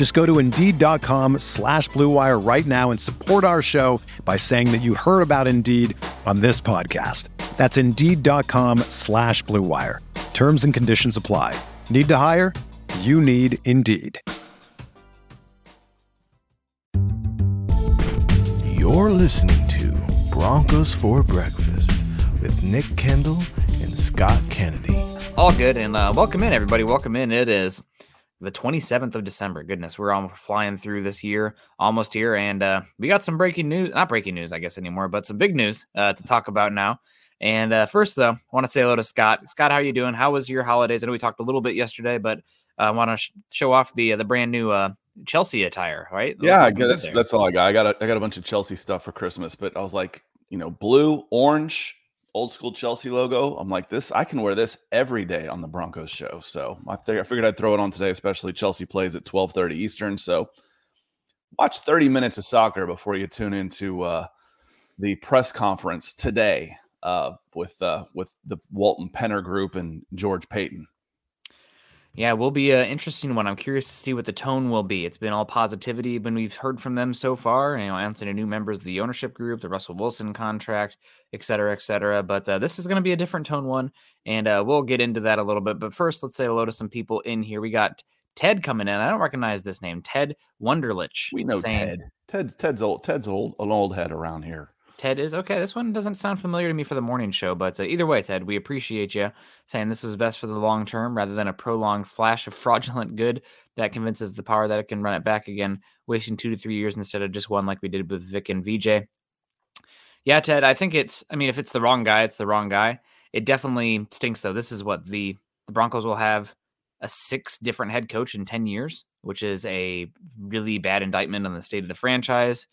Just go to Indeed.com slash BlueWire right now and support our show by saying that you heard about Indeed on this podcast. That's Indeed.com slash BlueWire. Terms and conditions apply. Need to hire? You need Indeed. You're listening to Broncos for Breakfast with Nick Kendall and Scott Kennedy. All good, and uh, welcome in, everybody. Welcome in. It is the 27th of December. Goodness, we're all flying through this year, almost here, and uh, we got some breaking news. Not breaking news, I guess anymore, but some big news uh, to talk about now. And uh, first, though, I want to say hello to Scott. Scott, how are you doing? How was your holidays? I know we talked a little bit yesterday, but uh, I want to sh- show off the uh, the brand new uh, Chelsea attire, right? Yeah, that's that's all I got. I got a, I got a bunch of Chelsea stuff for Christmas, but I was like, you know, blue, orange, old school Chelsea logo. I'm like, this I can wear this every day on the Broncos show. So I, th- I figured I'd throw it on today, especially Chelsea plays at 12:30 Eastern. So watch 30 minutes of soccer before you tune into uh, the press conference today uh, with uh, with the Walton Penner Group and George Paton. Yeah, will be an interesting one. I'm curious to see what the tone will be. It's been all positivity when we've heard from them so far. You know, announcing a new members of the ownership group, the Russell Wilson contract, et cetera, et cetera. But uh, this is going to be a different tone one, and uh, we'll get into that a little bit. But first, let's say hello to some people in here. We got Ted coming in. I don't recognize this name, Ted Wunderlich. We know saying, Ted. Ted's Ted's old. Ted's old, an old head around here. Ted is okay. This one doesn't sound familiar to me for the morning show, but uh, either way, Ted, we appreciate you saying this was best for the long term rather than a prolonged flash of fraudulent good that convinces the power that it can run it back again, wasting two to three years instead of just one like we did with Vic and VJ. Yeah, Ted, I think it's. I mean, if it's the wrong guy, it's the wrong guy. It definitely stinks though. This is what the the Broncos will have a six different head coach in ten years, which is a really bad indictment on the state of the franchise.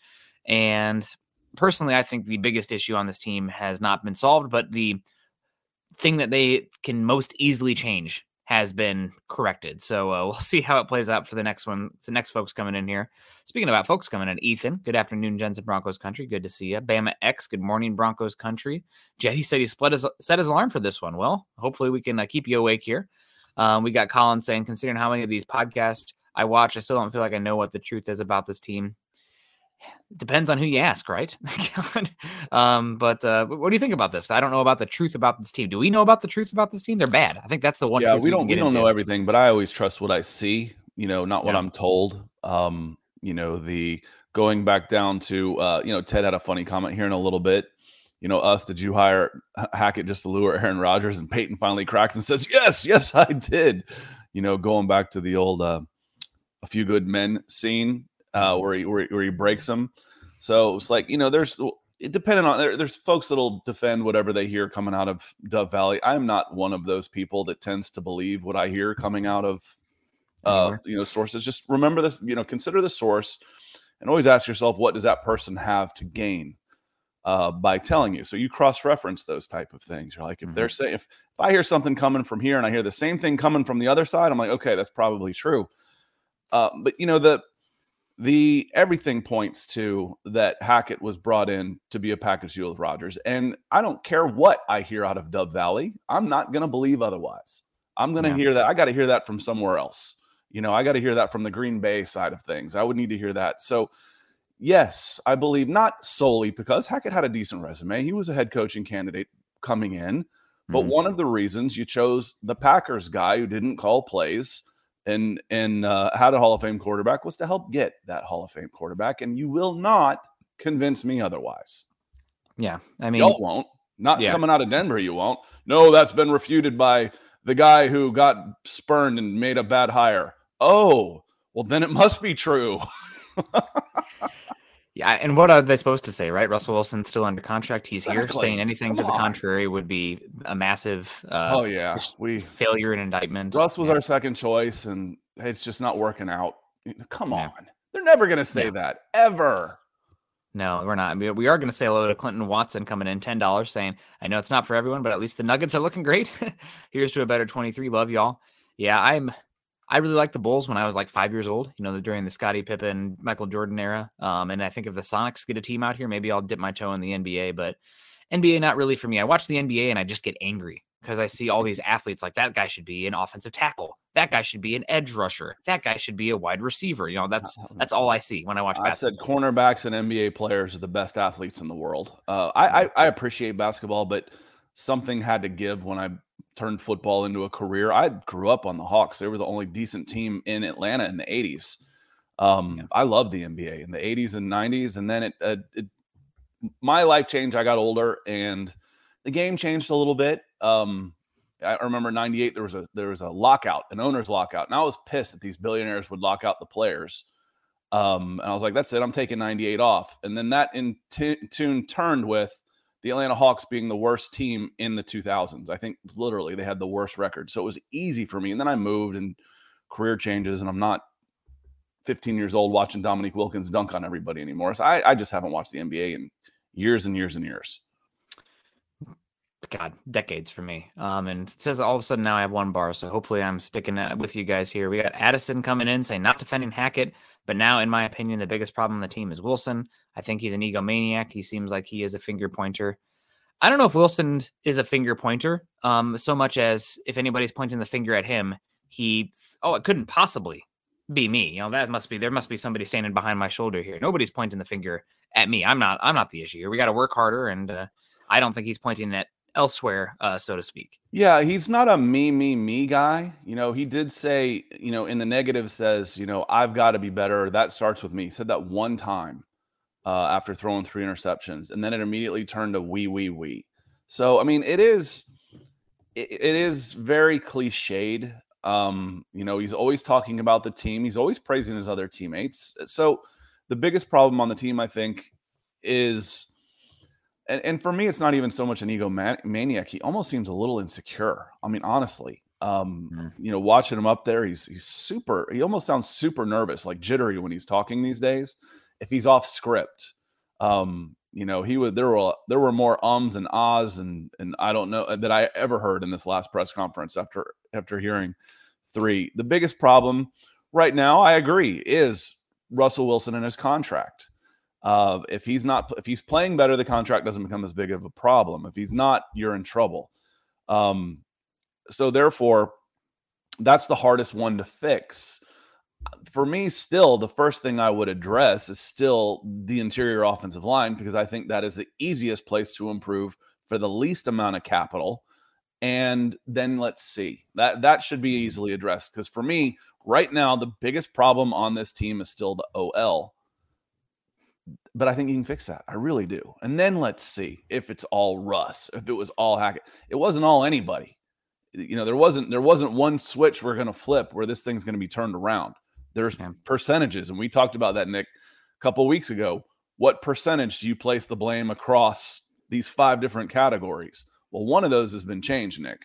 And personally, I think the biggest issue on this team has not been solved, but the thing that they can most easily change has been corrected. So uh, we'll see how it plays out for the next one. It's the next folks coming in here. Speaking about folks coming in, Ethan, good afternoon, Jensen Broncos Country. Good to see you. Bama X, good morning, Broncos Country. Jetty said he split his, set his alarm for this one. Well, hopefully we can uh, keep you awake here. Um, we got Colin saying, considering how many of these podcasts I watch, I still don't feel like I know what the truth is about this team depends on who you ask, right? um, but uh, what do you think about this? I don't know about the truth about this team. Do we know about the truth about this team? They're bad. I think that's the one. Yeah, we don't. We, don't into. know everything, but I always trust what I see. You know, not what yeah. I'm told. Um, you know, the going back down to uh, you know, Ted had a funny comment here in a little bit. You know, us, did you hire Hackett just to lure Aaron Rodgers? And Peyton finally cracks and says, Yes, yes, I did. You know, going back to the old uh, a few good men scene uh, where he where, where he breaks them. So it's like you know, there's it depending on there, there's folks that'll defend whatever they hear coming out of Dove Valley. I'm not one of those people that tends to believe what I hear coming out of uh, you know sources. Just remember this, you know, consider the source, and always ask yourself, what does that person have to gain uh, by telling you? So you cross reference those type of things. You're like, if mm-hmm. they're saying, if if I hear something coming from here and I hear the same thing coming from the other side, I'm like, okay, that's probably true. Uh, but you know the the everything points to that Hackett was brought in to be a package deal with Rodgers. And I don't care what I hear out of Dove Valley. I'm not going to believe otherwise. I'm going to yeah. hear that. I got to hear that from somewhere else. You know, I got to hear that from the Green Bay side of things. I would need to hear that. So, yes, I believe not solely because Hackett had a decent resume. He was a head coaching candidate coming in. But mm-hmm. one of the reasons you chose the Packers guy who didn't call plays and and uh, had a Hall of Fame quarterback was to help get that Hall of Fame quarterback, and you will not convince me otherwise. Yeah, I mean, y'all won't. Not yeah. coming out of Denver, you won't. No, that's been refuted by the guy who got spurned and made a bad hire. Oh, well, then it must be true. yeah, and what are they supposed to say, right? Russell Wilson's still under contract. He's exactly. here. Saying anything Come to the on. contrary would be a massive uh, oh yeah we failure and indictment. Russ was yeah. our second choice, and it's just not working out. Come yeah. on, they're never going to say yeah. that ever. No, we're not. We are going to say hello to Clinton Watson coming in ten dollars, saying, "I know it's not for everyone, but at least the Nuggets are looking great." Here's to a better twenty three. Love y'all. Yeah, I'm. I really liked the Bulls when I was like five years old. You know, during the Scottie Pippen, Michael Jordan era. Um, and I think if the Sonics get a team out here, maybe I'll dip my toe in the NBA. But NBA, not really for me. I watch the NBA and I just get angry because I see all these athletes like that guy should be an offensive tackle. That guy should be an edge rusher. That guy should be a wide receiver. You know, that's uh, that's all I see when I watch. I said cornerbacks and NBA players are the best athletes in the world. Uh, I, I I appreciate basketball, but something had to give when I turned football into a career. I grew up on the Hawks. They were the only decent team in Atlanta in the 80s. Um, yeah. I loved the NBA in the 80s and 90s. And then it, uh, it, my life changed. I got older and the game changed a little bit. Um, I remember 98 there was a there was a lockout, an owner's lockout. And I was pissed that these billionaires would lock out the players. Um, and I was like, that's it, I'm taking 98 off. And then that in t- tune turned with the Atlanta Hawks being the worst team in the 2000s. I think literally they had the worst record. So it was easy for me. And then I moved and career changes, and I'm not 15 years old watching Dominique Wilkins dunk on everybody anymore. So I, I just haven't watched the NBA in years and years and years. God, decades for me. Um, and it says all of a sudden now I have one bar, so hopefully I'm sticking with you guys here. We got Addison coming in saying not defending Hackett, but now, in my opinion, the biggest problem on the team is Wilson. I think he's an egomaniac. He seems like he is a finger pointer. I don't know if Wilson is a finger pointer, um, so much as if anybody's pointing the finger at him, he oh, it couldn't possibly be me. You know, that must be there must be somebody standing behind my shoulder here. Nobody's pointing the finger at me. I'm not. I'm not the issue here. We got to work harder, and uh, I don't think he's pointing at elsewhere, uh, so to speak. Yeah, he's not a me, me, me guy. You know, he did say, you know, in the negative says, you know, I've got to be better. That starts with me. He said that one time uh, after throwing three interceptions, and then it immediately turned to we, we, we. So, I mean, it is, it, it is very cliched. Um, you know, he's always talking about the team. He's always praising his other teammates. So, the biggest problem on the team, I think, is and, and for me, it's not even so much an ego maniac. He almost seems a little insecure. I mean, honestly, um, mm-hmm. you know, watching him up there, he's he's super. He almost sounds super nervous, like jittery when he's talking these days. If he's off script, um, you know, he would. There were there were more ums and ahs and and I don't know that I ever heard in this last press conference after after hearing three. The biggest problem right now, I agree, is Russell Wilson and his contract. Uh, if he's not, if he's playing better, the contract doesn't become as big of a problem. If he's not, you're in trouble. Um, so therefore, that's the hardest one to fix. For me, still, the first thing I would address is still the interior offensive line because I think that is the easiest place to improve for the least amount of capital. And then let's see that that should be easily addressed because for me, right now, the biggest problem on this team is still the OL but I think he can fix that. I really do. And then let's see if it's all Russ, if it was all Hackett. It wasn't all anybody. You know, there wasn't there wasn't one switch we're going to flip where this thing's going to be turned around. There's percentages, and we talked about that, Nick, a couple weeks ago. What percentage do you place the blame across these five different categories? Well, one of those has been changed, Nick.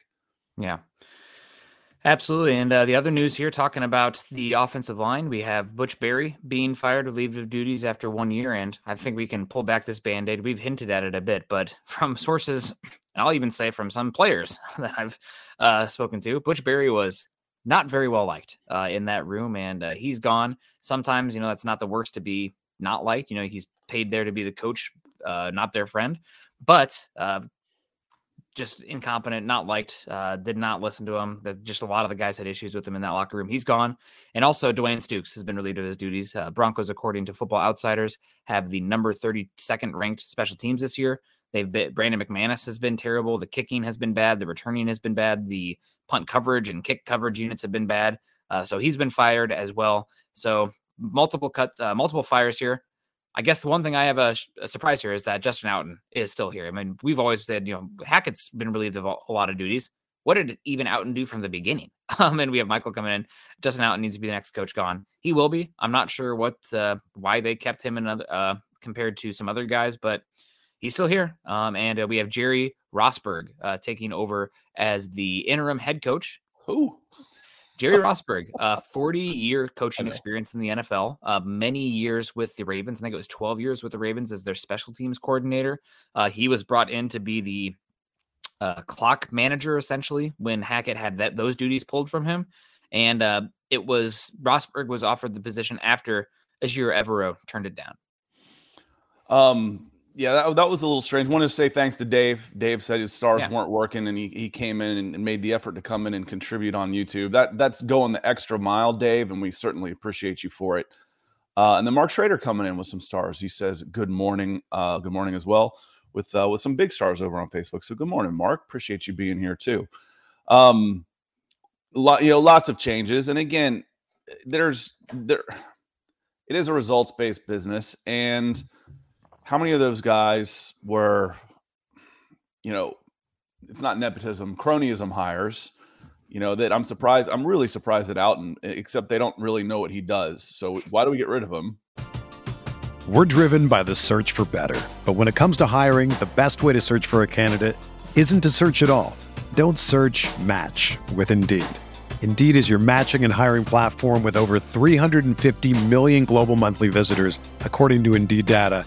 Yeah. Absolutely. And uh, the other news here talking about the offensive line, we have Butch Barry being fired relieved of duties after one year. And I think we can pull back this band aid. We've hinted at it a bit, but from sources, and I'll even say from some players that I've uh, spoken to, Butch Barry was not very well liked uh, in that room. And uh, he's gone. Sometimes, you know, that's not the worst to be not liked. You know, he's paid there to be the coach, uh, not their friend. But uh, just incompetent, not liked, uh, did not listen to him. Just a lot of the guys had issues with him in that locker room. He's gone. And also, Dwayne Stukes has been relieved of his duties. Uh, Broncos, according to Football Outsiders, have the number 32nd ranked special teams this year. They've been, Brandon McManus has been terrible. The kicking has been bad. The returning has been bad. The punt coverage and kick coverage units have been bad. Uh, so he's been fired as well. So multiple cut, uh, multiple fires here. I guess the one thing I have a, a, surprise here is that Justin Outten is still here. I mean, we've always said, you know, Hackett's been relieved of a, lot of duties. What did even Outten do from the beginning? Um, and we have Michael coming in. Justin Outten needs to be the next coach gone. He will be. I'm not sure what uh, why they kept him another uh, compared to some other guys, but he's still here. Um, and uh, we have Jerry Rosburg uh, taking over as the interim head coach. Who? Jerry Rosburg, uh, 40 year coaching experience in the NFL, uh, many years with the Ravens. I think it was 12 years with the Ravens as their special teams coordinator. Uh, he was brought in to be the uh, clock manager essentially when Hackett had that those duties pulled from him, and uh, it was Rosburg was offered the position after Ejiro Evero turned it down. Um, yeah, that, that was a little strange. Wanted to say thanks to Dave. Dave said his stars yeah. weren't working, and he, he came in and made the effort to come in and contribute on YouTube. That that's going the extra mile, Dave, and we certainly appreciate you for it. Uh, and then Mark Schrader coming in with some stars. He says good morning, uh, good morning as well, with uh, with some big stars over on Facebook. So good morning, Mark. Appreciate you being here too. Um, lot you know, lots of changes, and again, there's there. It is a results based business, and how many of those guys were, you know, it's not nepotism, cronyism hires, you know, that I'm surprised. I'm really surprised at Outten, except they don't really know what he does. So why do we get rid of him? We're driven by the search for better. But when it comes to hiring, the best way to search for a candidate isn't to search at all. Don't search match with Indeed. Indeed is your matching and hiring platform with over 350 million global monthly visitors, according to Indeed data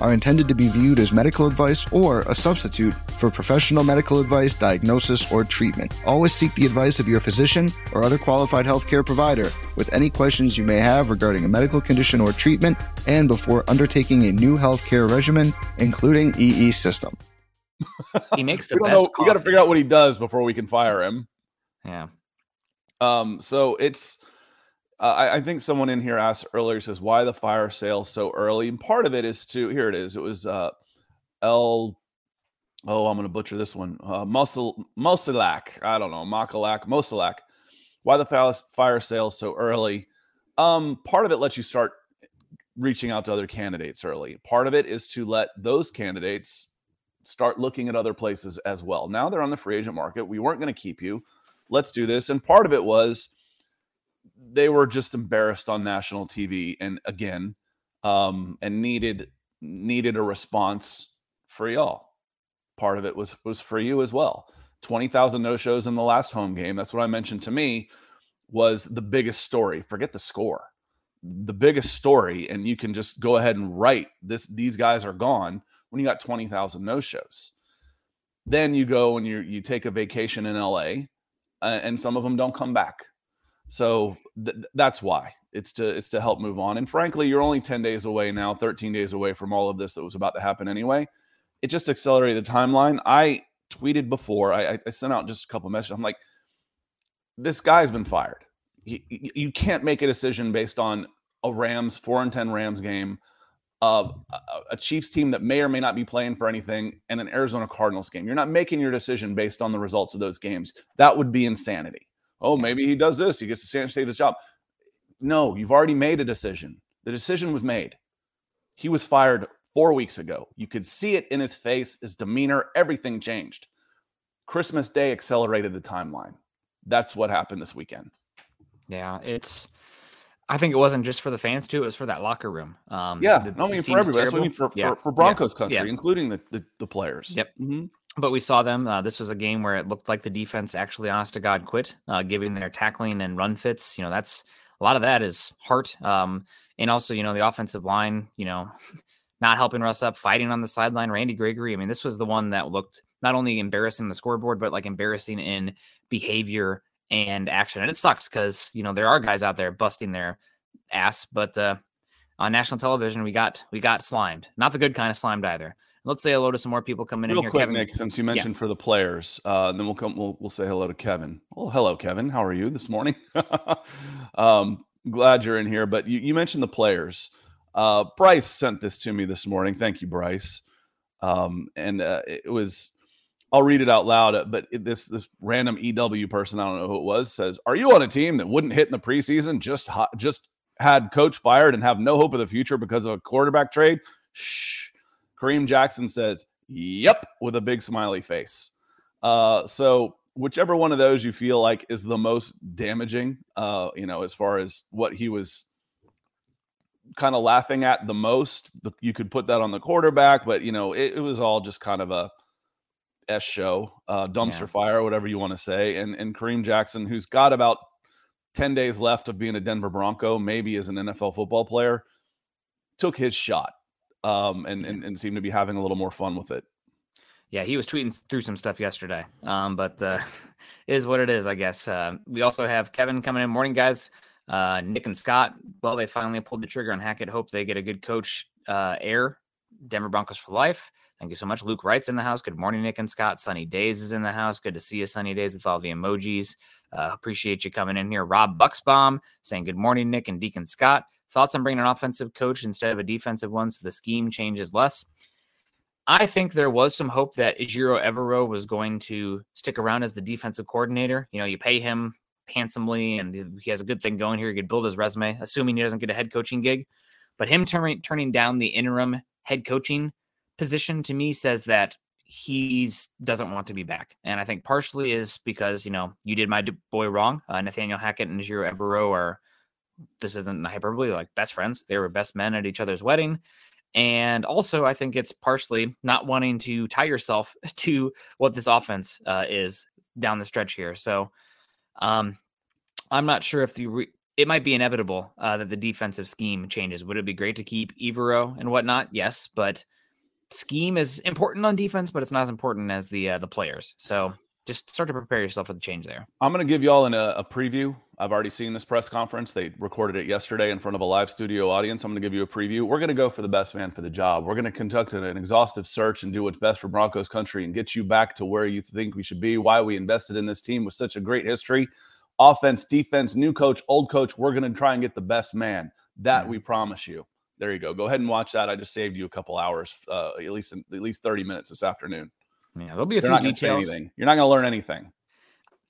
are intended to be viewed as medical advice or a substitute for professional medical advice, diagnosis, or treatment. Always seek the advice of your physician or other qualified healthcare provider with any questions you may have regarding a medical condition or treatment and before undertaking a new healthcare regimen, including EE system. he makes the we best. Know, we got to figure out what he does before we can fire him. Yeah. Um. So it's uh, I, I, think someone in here asked earlier says why the fire sale so early, and part of it is to here it is. It was uh, L. Oh, I'm going to butcher this one. Uh, Muscle Musilak. I don't know. Makalak. Mosilak. Why the fire sale so early? Um, part of it lets you start reaching out to other candidates early. Part of it is to let those candidates start looking at other places as well. Now they're on the free agent market. We weren't going to keep you. Let's do this. And part of it was they were just embarrassed on national TV and again um, and needed needed a response for y'all. Part of it was was for you as well. 20,000 no-shows in the last home game. That's what I mentioned to me was the biggest story. Forget the score. The biggest story and you can just go ahead and write this these guys are gone when you got 20,000 no-shows. Then you go and you you take a vacation in LA uh, and some of them don't come back so th- that's why it's to it's to help move on. And frankly, you're only 10 days away now, 13 days away from all of this that was about to happen anyway. it just accelerated the timeline. I tweeted before, I, I sent out just a couple messages. I'm like, this guy's been fired. He, you can't make a decision based on a Rams four and ten Rams game, of a Chiefs team that may or may not be playing for anything, and an Arizona Cardinals game. You're not making your decision based on the results of those games. That would be insanity. Oh, maybe he does this. He gets to save his job. No, you've already made a decision. The decision was made. He was fired four weeks ago. You could see it in his face, his demeanor, everything changed. Christmas Day accelerated the timeline. That's what happened this weekend. Yeah, it's. I think it wasn't just for the fans too; it was for that locker room. Um, yeah, the, no, I mean for everybody. That's what I mean for, yeah. for, for Broncos yeah. country, yeah. including the, the, the players. Yep. Mm-hmm. But we saw them. Uh, this was a game where it looked like the defense actually, honest to God, quit, uh, giving their tackling and run fits. You know, that's a lot of that is heart. Um, and also, you know, the offensive line, you know, not helping Russ up, fighting on the sideline. Randy Gregory. I mean, this was the one that looked not only embarrassing the scoreboard, but like embarrassing in behavior and action. And it sucks because you know there are guys out there busting their ass, but uh, on national television we got we got slimed. Not the good kind of slimed either. Let's say hello to some more people coming Real in here. quick, Kevin. Nick, since you mentioned yeah. for the players, uh, then we'll come. We'll, we'll say hello to Kevin. Well, hello, Kevin. How are you this morning? um, glad you're in here. But you, you mentioned the players. Uh, Bryce sent this to me this morning. Thank you, Bryce. Um, and uh, it was I'll read it out loud. Uh, but this this random EW person, I don't know who it was, says, "Are you on a team that wouldn't hit in the preseason? Just just had coach fired and have no hope of the future because of a quarterback trade?" Shh. Kareem Jackson says, "Yep," with a big smiley face. Uh, so whichever one of those you feel like is the most damaging, uh, you know, as far as what he was kind of laughing at the most, you could put that on the quarterback, but you know, it, it was all just kind of a S show, uh, dumpster yeah. fire, whatever you want to say, and and Kareem Jackson, who's got about ten days left of being a Denver Bronco, maybe as an NFL football player, took his shot, um, and and and seemed to be having a little more fun with it. Yeah, he was tweeting through some stuff yesterday, um, but uh, is what it is, I guess. Uh, we also have Kevin coming in. Morning, guys. Uh, Nick and Scott. Well, they finally pulled the trigger on Hackett. Hope they get a good coach. Uh, air Denver Broncos for life. Thank you so much. Luke Wright's in the house. Good morning, Nick and Scott. Sunny Days is in the house. Good to see you, Sunny Days, with all the emojis. Uh, appreciate you coming in here. Rob Bucksbaum saying good morning, Nick and Deacon Scott. Thoughts on bringing an offensive coach instead of a defensive one so the scheme changes less? I think there was some hope that Ejiro Evero was going to stick around as the defensive coordinator. You know, you pay him handsomely and he has a good thing going here. He could build his resume, assuming he doesn't get a head coaching gig. But him turning turning down the interim head coaching position to me says that he's doesn't want to be back. And I think partially is because, you know, you did my boy wrong. Uh, Nathaniel Hackett and Ejiro Evero are, this isn't hyperbole, like best friends. They were best men at each other's wedding. And also, I think it's partially not wanting to tie yourself to what this offense uh, is down the stretch here. So um, I'm not sure if the re- it might be inevitable uh, that the defensive scheme changes. Would it be great to keep Evero and whatnot? Yes, but scheme is important on defense, but it's not as important as the uh, the players. So just start to prepare yourself for the change there. I'm going to give you all an, a, a preview. I've already seen this press conference. They recorded it yesterday in front of a live studio audience. I'm going to give you a preview. We're going to go for the best man for the job. We're going to conduct an, an exhaustive search and do what's best for Broncos country and get you back to where you think we should be, why we invested in this team with such a great history. Offense, defense, new coach, old coach. We're going to try and get the best man. That mm-hmm. we promise you there you go. Go ahead and watch that. I just saved you a couple hours, uh, at least at least thirty minutes this afternoon. Yeah, there'll be a They're few details. You're not going to learn anything.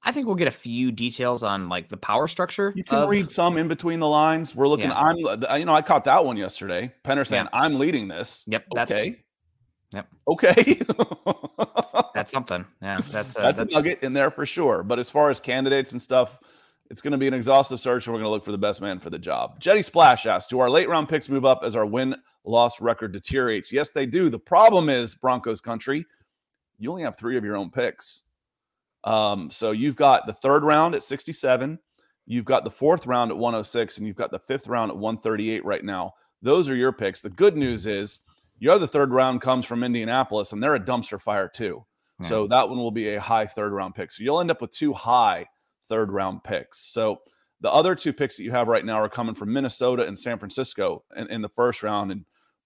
I think we'll get a few details on like the power structure. You can of... read some in between the lines. We're looking. Yeah. I'm, you know, I caught that one yesterday. Penner saying, yeah. "I'm leading this." Yep. That's, okay. Yep. Okay. that's something. Yeah. That's a, that's, that's a nugget in there for sure. But as far as candidates and stuff, it's going to be an exhaustive search, and we're going to look for the best man for the job. Jetty Splash asks Do our late round picks move up as our win loss record deteriorates? Yes, they do. The problem is, Broncos country, you only have three of your own picks. Um, so you've got the third round at 67, you've got the fourth round at 106, and you've got the fifth round at 138 right now. Those are your picks. The good news is your other third round comes from Indianapolis, and they're a dumpster fire too. Mm-hmm. So that one will be a high third round pick. So you'll end up with two high third round picks. So the other two picks that you have right now are coming from Minnesota and San Francisco in, in the first round. And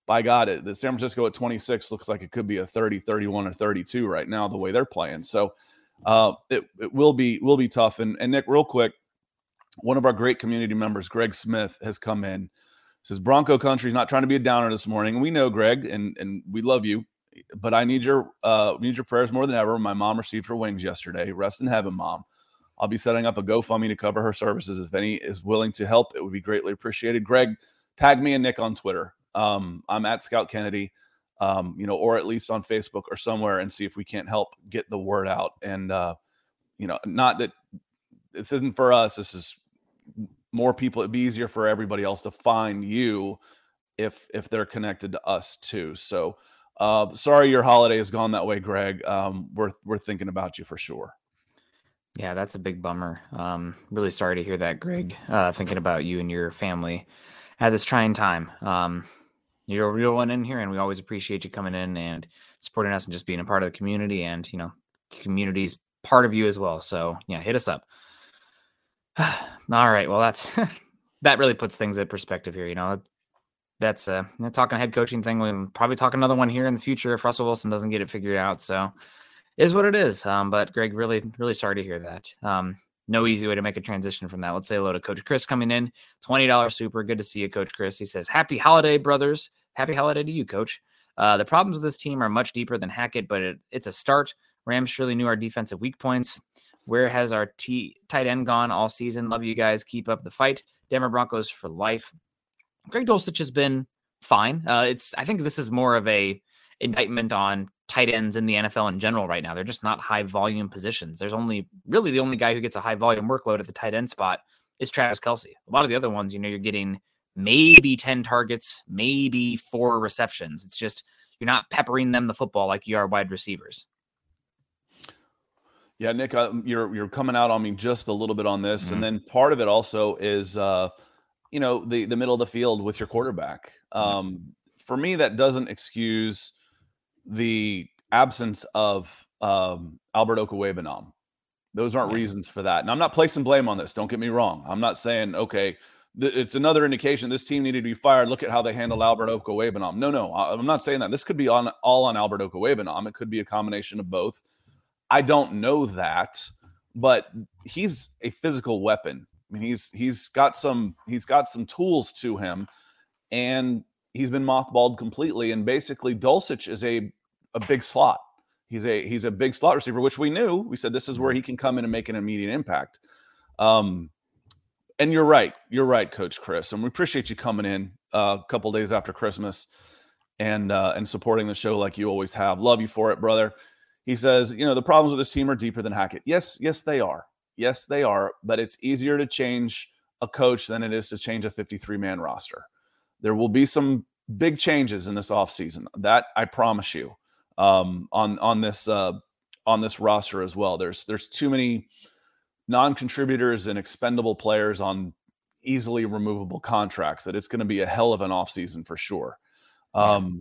by God, it, the San Francisco at 26 looks like it could be a 30, 31, or 32 right now, the way they're playing. So uh, it, it will be will be tough. And, and Nick, real quick, one of our great community members, Greg Smith, has come in. Says Bronco Country's not trying to be a downer this morning. We know, Greg, and and we love you, but I need your uh need your prayers more than ever. My mom received her wings yesterday. Rest in heaven, mom. I'll be setting up a GoFundMe to cover her services. If any is willing to help, it would be greatly appreciated. Greg, tag me and Nick on Twitter. Um, I'm at Scout Kennedy, um, you know, or at least on Facebook or somewhere, and see if we can't help get the word out. And uh, you know, not that this isn't for us. This is more people. It'd be easier for everybody else to find you if if they're connected to us too. So. Uh, sorry, your holiday has gone that way, Greg. Um, we're we're thinking about you for sure. Yeah, that's a big bummer. Um, really sorry to hear that, Greg. Uh, thinking about you and your family at this trying time. Um, you're a real one in here, and we always appreciate you coming in and supporting us and just being a part of the community. And you know, community's part of you as well. So yeah, hit us up. All right. Well, that's that really puts things in perspective here. You know, that's uh talking head coaching thing. We'll probably talk another one here in the future if Russell Wilson doesn't get it figured out. So is what it is. Um, but Greg, really, really sorry to hear that. Um, no easy way to make a transition from that. Let's say hello to Coach Chris coming in. $20 super. Good to see you, Coach Chris. He says, Happy holiday, brothers. Happy holiday to you, Coach. Uh, the problems with this team are much deeper than Hackett, but it, it's a start. Rams surely knew our defensive weak points. Where has our T, tight end gone all season? Love you guys. Keep up the fight. Denver Broncos for life. Greg Dulcich has been fine. Uh, it's I think this is more of a indictment on tight ends in the NFL in general right now. They're just not high volume positions. There's only really the only guy who gets a high volume workload at the tight end spot is Travis Kelce. A lot of the other ones, you know, you're getting maybe 10 targets, maybe four receptions. It's just you're not peppering them the football like you are wide receivers. Yeah, Nick, uh, you're you're coming out on me just a little bit on this, mm-hmm. and then part of it also is, uh, you know, the the middle of the field with your quarterback. Um, for me, that doesn't excuse the absence of um, Albert Okwuegbunam. Those aren't yeah. reasons for that. And I'm not placing blame on this. Don't get me wrong. I'm not saying, okay, th- it's another indication this team needed to be fired. Look at how they handled Albert Okwuegbunam. No, no, I'm not saying that. This could be on all on Albert Okwuegbunam. It could be a combination of both. I don't know that, but he's a physical weapon. I mean, he's he's got some he's got some tools to him, and he's been mothballed completely. And basically, Dulcich is a a big slot. He's a he's a big slot receiver, which we knew. We said this is where he can come in and make an immediate impact. Um, and you're right. You're right, Coach Chris. And we appreciate you coming in uh, a couple days after Christmas and uh, and supporting the show like you always have. Love you for it, brother. He says, you know, the problems with this team are deeper than Hackett. Yes, yes, they are. Yes, they are. But it's easier to change a coach than it is to change a 53 man roster. There will be some big changes in this offseason. That I promise you um, on on this uh, on this roster as well. There's there's too many non-contributors and expendable players on easily removable contracts that it's going to be a hell of an offseason for sure. Um,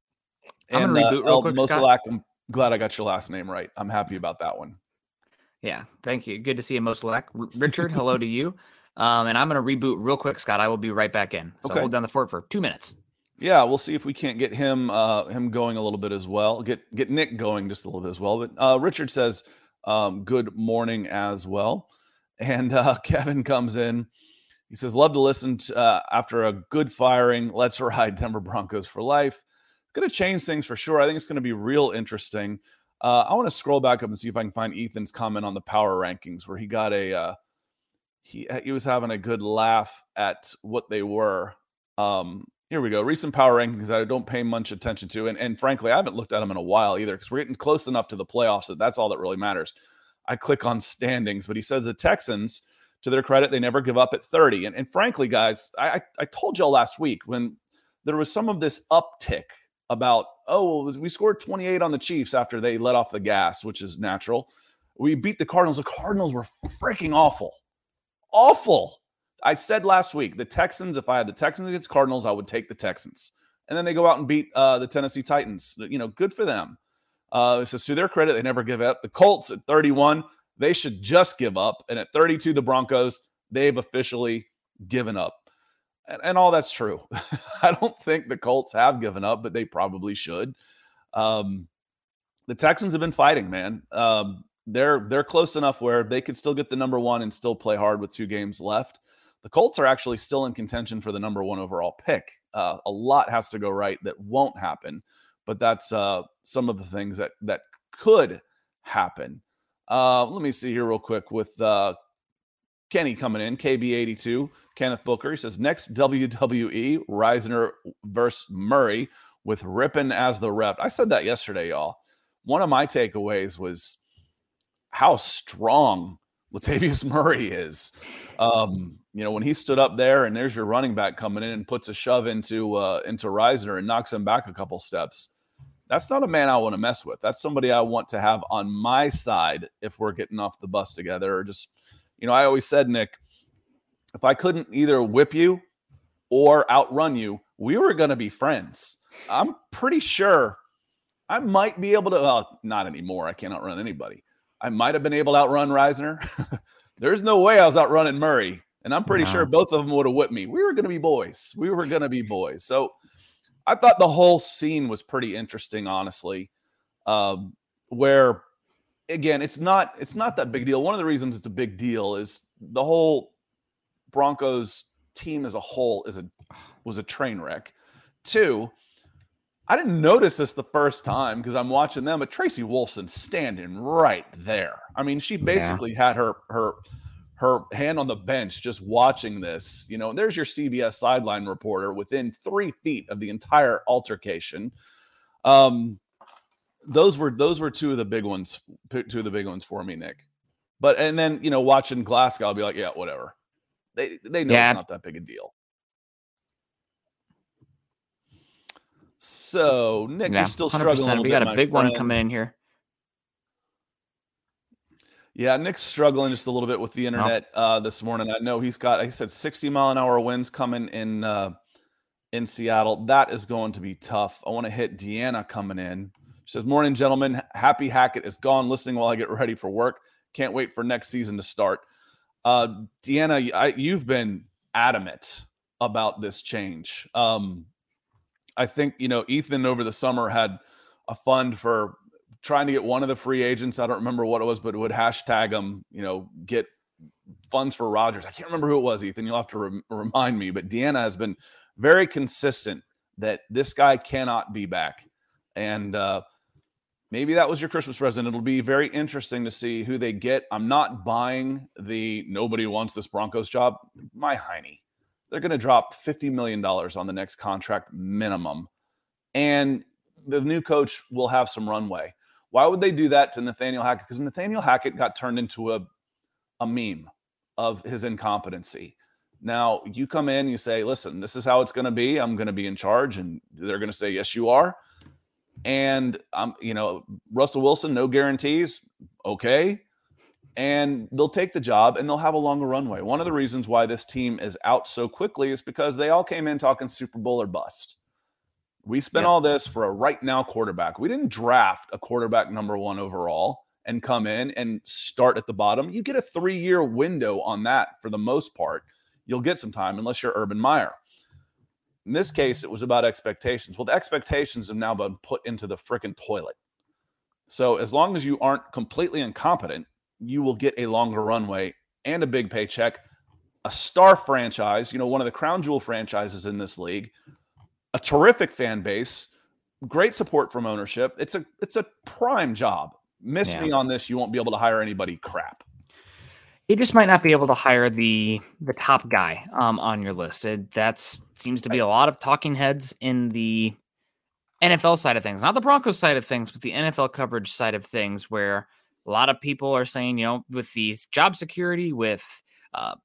I'm and, uh, real quick, Mosalak, I'm glad I got your last name right. I'm happy about that one. Yeah, thank you. Good to see you, Mosalak. Richard, hello to you. Um, and I'm going to reboot real quick, Scott. I will be right back in. So okay. hold down the fort for two minutes. Yeah, we'll see if we can't get him uh, him going a little bit as well. Get get Nick going just a little bit as well. But uh, Richard says, um, "Good morning as well." And uh, Kevin comes in. He says, Love to listen to, uh, after a good firing. Let's ride Denver Broncos for life. Going to change things for sure. I think it's going to be real interesting. Uh, I want to scroll back up and see if I can find Ethan's comment on the power rankings where he got a, uh, he, he was having a good laugh at what they were. Um, here we go. Recent power rankings that I don't pay much attention to. And, and frankly, I haven't looked at them in a while either because we're getting close enough to the playoffs that that's all that really matters. I click on standings, but he says the Texans, to their credit, they never give up at 30. And, and frankly, guys, I, I told y'all last week when there was some of this uptick about, oh, we scored 28 on the Chiefs after they let off the gas, which is natural. We beat the Cardinals. The Cardinals were freaking awful. Awful. I said last week the Texans, if I had the Texans against Cardinals, I would take the Texans. And then they go out and beat uh, the Tennessee Titans. You know, good for them. Uh, so to their credit, they never give up. The Colts at 31, they should just give up. And at 32, the Broncos, they've officially given up. And, and all that's true. I don't think the Colts have given up, but they probably should. Um, the Texans have been fighting, man. Um, they're they're close enough where they could still get the number one and still play hard with two games left. The Colts are actually still in contention for the number one overall pick. Uh, a lot has to go right that won't happen, but that's uh, some of the things that that could happen. Uh, let me see here real quick with uh, Kenny coming in, KB82, Kenneth Booker. He says next WWE Risner versus Murray with Rypien as the rep. I said that yesterday, y'all. One of my takeaways was how strong Latavius Murray is. Um, you know, when he stood up there and there's your running back coming in and puts a shove into uh, into Risner and knocks him back a couple steps. That's not a man I want to mess with. That's somebody I want to have on my side if we're getting off the bus together. Or just, you know, I always said, Nick, if I couldn't either whip you or outrun you, we were going to be friends. I'm pretty sure I might be able to. Well, not anymore. I can't outrun anybody. I might have been able to outrun Risner. There's no way I was outrunning Murray. And I'm pretty wow. sure both of them would have whipped me. We were going to be boys. We were going to be boys. So I thought the whole scene was pretty interesting, honestly. Um, where again, it's not it's not that big deal. One of the reasons it's a big deal is the whole Broncos team as a whole is a was a train wreck. Two, I didn't notice this the first time because I'm watching them, but Tracy Wolfson standing right there. I mean, she basically yeah. had her her her hand on the bench just watching this. You know, and there's your CBS sideline reporter within three feet of the entire altercation. Um, those were those were two of the big ones, two of the big ones for me, Nick. But and then you know, watching Glasgow, I'll be like, yeah, whatever. They they know yeah. it's not that big a deal. So Nick, yeah, you're still struggling. we got a big friend. one coming in here. Yeah, Nick's struggling just a little bit with the internet uh, this morning. I know he's got, like I said, 60 mile an hour winds coming in uh, in Seattle. That is going to be tough. I want to hit Deanna coming in. Says, "Morning, gentlemen. Happy Hackett is gone. Listening while I get ready for work. Can't wait for next season to start." Uh, Deanna, I, you've been adamant about this change. Um, I think you know Ethan over the summer had a fund for trying to get one of the free agents. I don't remember what it was, but it would hashtag them, you know, get funds for Rogers. I can't remember who it was, Ethan. You'll have to re- remind me. But Deanna has been very consistent that this guy cannot be back. And uh, maybe that was your Christmas present. It'll be very interesting to see who they get. I'm not buying the nobody wants this Broncos job. My Heine. They're going to drop $50 million on the next contract minimum. And the new coach will have some runway. Why would they do that to Nathaniel Hackett? Because Nathaniel Hackett got turned into a, a meme of his incompetency. Now you come in, you say, listen, this is how it's going to be. I'm going to be in charge. And they're going to say, yes, you are. And I'm, you know, Russell Wilson, no guarantees. Okay. And they'll take the job and they'll have a longer runway. One of the reasons why this team is out so quickly is because they all came in talking Super Bowl or bust. We spent all this for a right now quarterback. We didn't draft a quarterback number one overall and come in and start at the bottom. You get a three year window on that for the most part. You'll get some time unless you're Urban Meyer. In this mm-hmm. case, it was about expectations. Well, the expectations have now been put into the freaking toilet. So as long as you aren't completely incompetent, you will get a longer runway and a big paycheck a star franchise, you know, one of the crown jewel franchises in this league, a terrific fan base, great support from ownership. It's a it's a prime job. Miss yeah. me on this, you won't be able to hire anybody crap. He just might not be able to hire the the top guy um, on your list. That seems to be a lot of talking heads in the NFL side of things, not the Broncos side of things, but the NFL coverage side of things, where a lot of people are saying, you know, with these job security, with uh,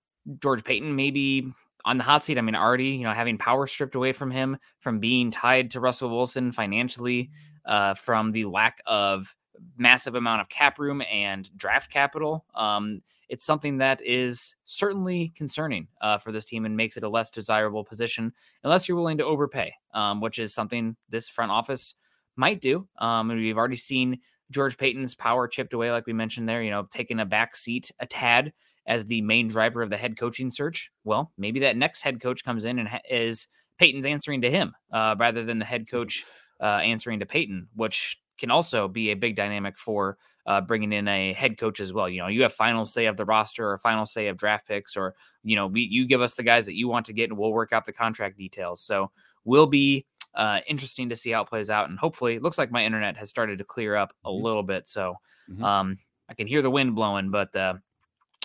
George Paton maybe on the hot seat. I mean, already, you know, having power stripped away from him, from being tied to Russell Wilson financially, uh, from the lack of massive amount of cap room and draft capital. Um, it's something that is certainly concerning uh, for this team and makes it a less desirable position unless you're willing to overpay, um, which is something this front office might do. Um, and we've already seen George Paton's power chipped away, like we mentioned there, you know, taking a back seat a tad as the main driver of the head coaching search. Well, maybe that next head coach comes in and ha- is Paton's answering to him uh, rather than the head coach uh, answering to Paton, which can also be a big dynamic for uh, bringing in a head coach as well. You know, you have final say of the roster or final say of draft picks, or you know, we, you give us the guys that you want to get, and we'll work out the contract details. So will be uh, interesting to see how it plays out, and hopefully, it looks like my internet has started to clear up a mm-hmm. little bit. So mm-hmm. um, I can hear the wind blowing, but uh,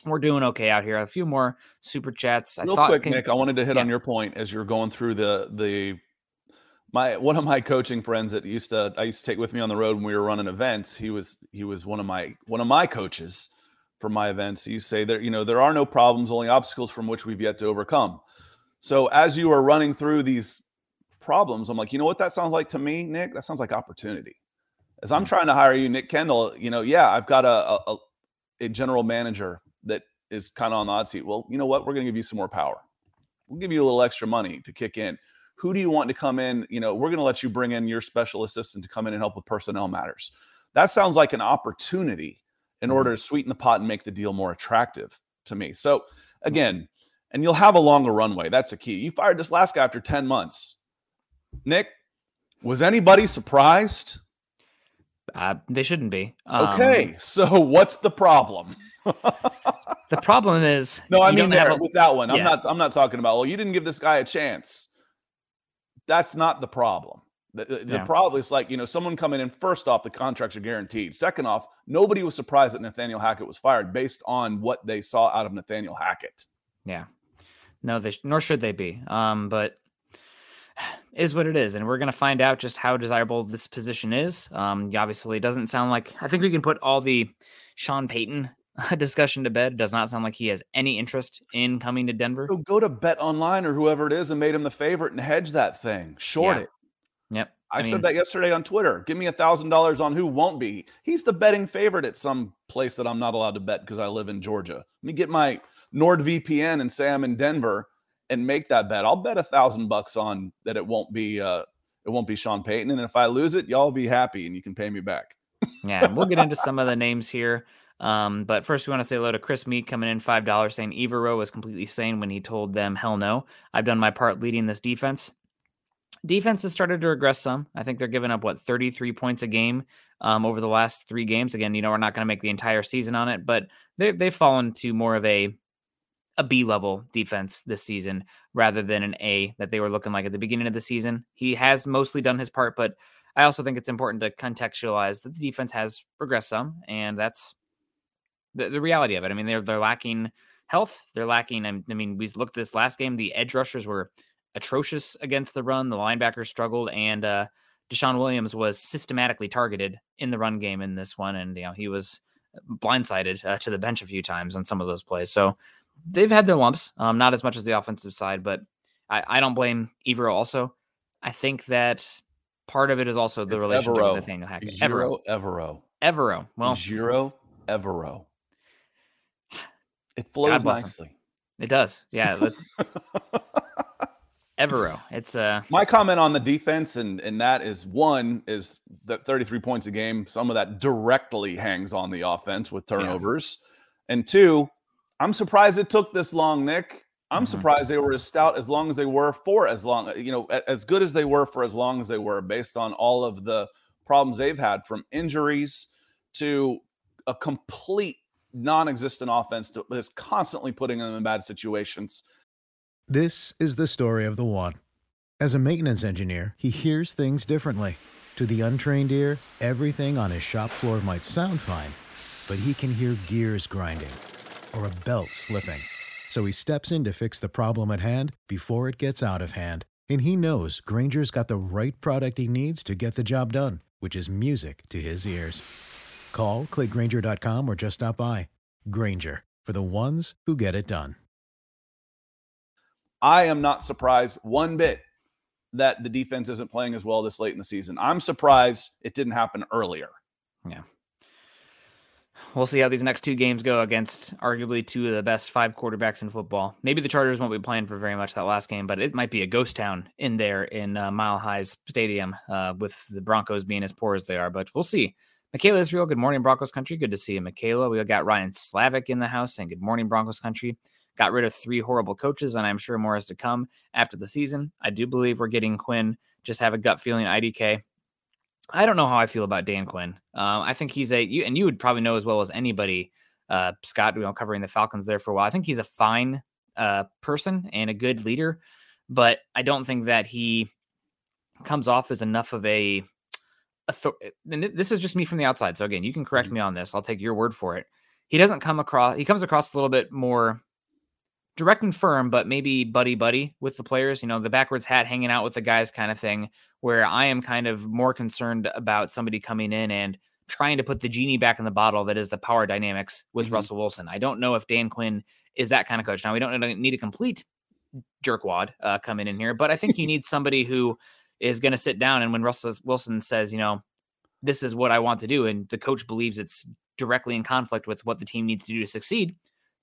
we're doing okay out here. A few more super chats. I Real thought, quick, can, Nick, I wanted to hit yeah. on your point as you're going through the the my one of my coaching friends that used to I used to take with me on the road when we were running events. He was he was one of my one of my coaches for my events. He say that you know there are no problems, only obstacles from which we've yet to overcome. So as you are running through these problems, I'm like, you know what that sounds like to me, Nick? That sounds like opportunity. As I'm hmm. trying to hire you, Nick Kendall, you know, yeah, I've got a a, a general manager that is kind of on the odd seat. Well, you know what? We're going to give you some more power. We'll give you a little extra money to kick in who do you want to come in? You know, we're going to let you bring in your special assistant to come in and help with personnel matters. That sounds like an opportunity in mm-hmm. order to sweeten the pot and make the deal more attractive to me. So, mm-hmm. again, and you'll have a longer runway. That's the key. You fired this last guy after 10 months. Nick, was anybody surprised? Uh, they shouldn't be. Um, okay, so what's the problem? the problem is no. I mean, there, a, with that one, yeah. I'm not. I'm not talking about. Well, you didn't give this guy a chance that's not the problem. The, the, yeah. the, problem is like, you know, someone coming in first off, the contracts are guaranteed. Second off, nobody was surprised that Nathaniel Hackett was fired based on what they saw out of Nathaniel Hackett. Yeah. No, they, nor should they be. Um, but is what it is. And we're going to find out just how desirable this position is. Um, obviously, it doesn't sound like, I think we can put all the Sean Payton discussion to bed. Does not sound like he has any interest in coming to Denver. So go to Bet Online or whoever it is and made him the favorite and hedge that thing. Short yeah. it. Yep. I, I mean, said that yesterday on Twitter. Give me a thousand dollars on who won't be. He's the betting favorite at some place that I'm not allowed to bet because I live in Georgia. Let me get my NordVPN and say I'm in Denver and make that bet. I'll bet a thousand bucks on that it won't be uh it won't be Sean Payton. And if I lose it, y'all be happy and you can pay me back. yeah, we'll get into some of the names here. Um, but first, we want to say hello to Chris Meek coming in five dollars, saying Evero was completely sane when he told them, "Hell no, I've done my part leading this defense." Defense has started to regress some. I think they're giving up what 33 points a game um, over the last three games. Again, you know we're not going to make the entire season on it, but they they've fallen to more of a a B level defense this season rather than an A that they were looking like at the beginning of the season. He has mostly done his part, but I also think it's important to contextualize that the defense has regressed some, and that's the, the reality of it. I mean, they're they're lacking health. They're lacking. I mean, we looked at this last game. The edge rushers were atrocious against the run. The linebackers struggled, and uh, DeShawn Williams was systematically targeted in the run game in this one, and you know he was blindsided uh, to the bench a few times on some of those plays. So they've had their lumps, um, not as much as the offensive side, but I, I don't blame Evero. Also, I think that part of it is also the it's relationship Evero. with Nathaniel Hackett. Evero, Evero, Evero. Well, Ejiro Evero. It flows nicely. Him. It does. Yeah. Let's Evero. It's uh my comment on the defense and and that is one is that 33 points a game. Some of that directly hangs on the offense with turnovers. Yeah. And two, I'm surprised it took this long, Nick. I'm mm-hmm. surprised they were as stout as long as they were for as long, you know, as good as they were for as long as they were, based on all of the problems they've had from injuries to a complete non-existent offense that's constantly putting them in bad situations. This is the story of the one. As a maintenance engineer, he hears things differently. To the untrained ear, everything on his shop floor might sound fine, but he can hear gears grinding or a belt slipping. So he steps in to fix the problem at hand before it gets out of hand. And he knows Grainger's got the right product he needs to get the job done, which is music to his ears. Call, clickgrainger.com, or just stop by. Grainger, for the ones who get it done. I am not surprised one bit that the defense isn't playing as well this late in the season. I'm surprised it didn't happen earlier. Yeah. We'll see how these next two games go against arguably two of the best five quarterbacks in football. Maybe the Chargers won't be playing for very much that last game, but it might be a ghost town in there in uh, Mile High's stadium uh, with the Broncos being as poor as they are. But we'll see. Michaela Israel, good morning, Broncos country. Good to see you, Michaela. We got Ryan Slavic in the house saying good morning, Broncos country. Got rid of three horrible coaches, and I'm sure more is to come after the season. I do believe we're getting Quinn. Just have a gut feeling IDK. I don't know how I feel about Dan Quinn. Uh, I think he's a you, and you would probably know as well as anybody, uh, Scott. You know, covering the Falcons there for a while. I think he's a fine uh, person and a good leader, but I don't think that he comes off as enough of a. And this is just me from the outside. So again, you can correct mm-hmm. me on this. I'll take your word for it. He doesn't come across. He comes across a little bit more direct and firm, but maybe buddy buddy with the players. You know, the backwards hat hanging out with the guys kind of thing. Where I am kind of more concerned about somebody coming in and trying to put the genie back in the bottle that is the power dynamics with mm-hmm. Russell Wilson. I don't know if Dan Quinn is that kind of coach. Now we don't need a complete jerkwad uh, coming in here, but I think you need somebody who is going to sit down and when Russell Wilson says, you know, this is what I want to do, and the coach believes it's directly in conflict with what the team needs to do to succeed,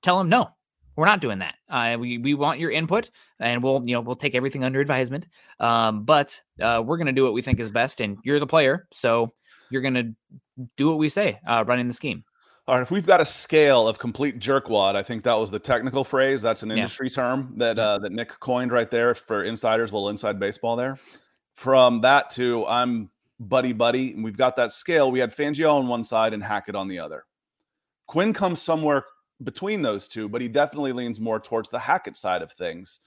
tell him no. We're not doing that. Uh, we we want your input, and we'll you know we'll take everything under advisement. Um, but uh, we're gonna do what we think is best, and you're the player, so you're gonna do what we say, uh, running the scheme. All right, if we've got a scale of complete jerkwad, I think that was the technical phrase. That's an industry yeah. term that uh, that Nick coined right there for insiders, a little inside baseball there. From that to I'm buddy buddy, and we've got that scale. We had Fangio on one side and Hackett on the other. Quinn comes somewhere between those two, but he definitely leans more towards the Hackett side of things.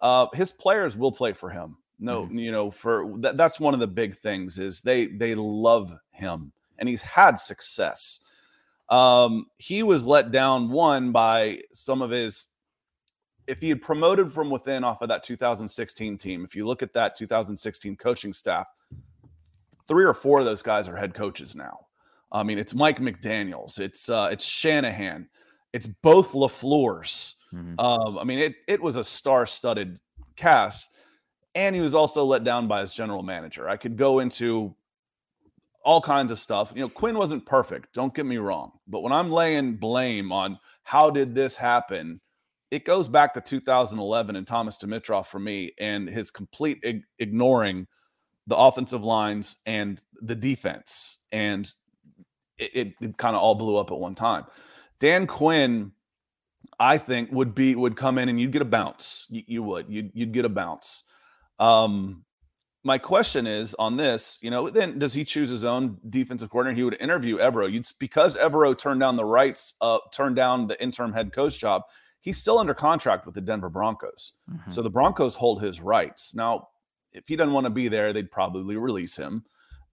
Uh, his players will play for him. No, mm-hmm. you know, for that, that's one of the big things is they they love him and he's had success. Um, he was let down one by some of his. If he had promoted from within off of that 2016 team, if you look at that 2016 coaching staff, three or four of those guys are head coaches now. I mean, it's Mike McDaniel's, it's uh, it's Shanahan, it's both LaFleur's. Mm-hmm. Um, I mean, it it was a star-studded cast, and he was also let down by his general manager. I could go into all kinds of stuff. You know, Quinn wasn't perfect. Don't get me wrong, but when I'm laying blame on how did this happen, it goes back to 2011 and Thomas Dimitroff for me, and his complete ig- ignoring the offensive lines and the defense, and it, it, it kind of all blew up at one time. Dan Quinn, I think would be would come in and you'd get a bounce. You, you would you'd you'd get a bounce. Um, my question is on this, you know, then does he choose his own defensive coordinator? He would interview Evero. You'd because Evero turned down the rights, uh, turned down the interim head coach job. He's still under contract with the Denver Broncos. Mm-hmm. So the Broncos hold his rights. Now, if he doesn't want to be there, they'd probably release him.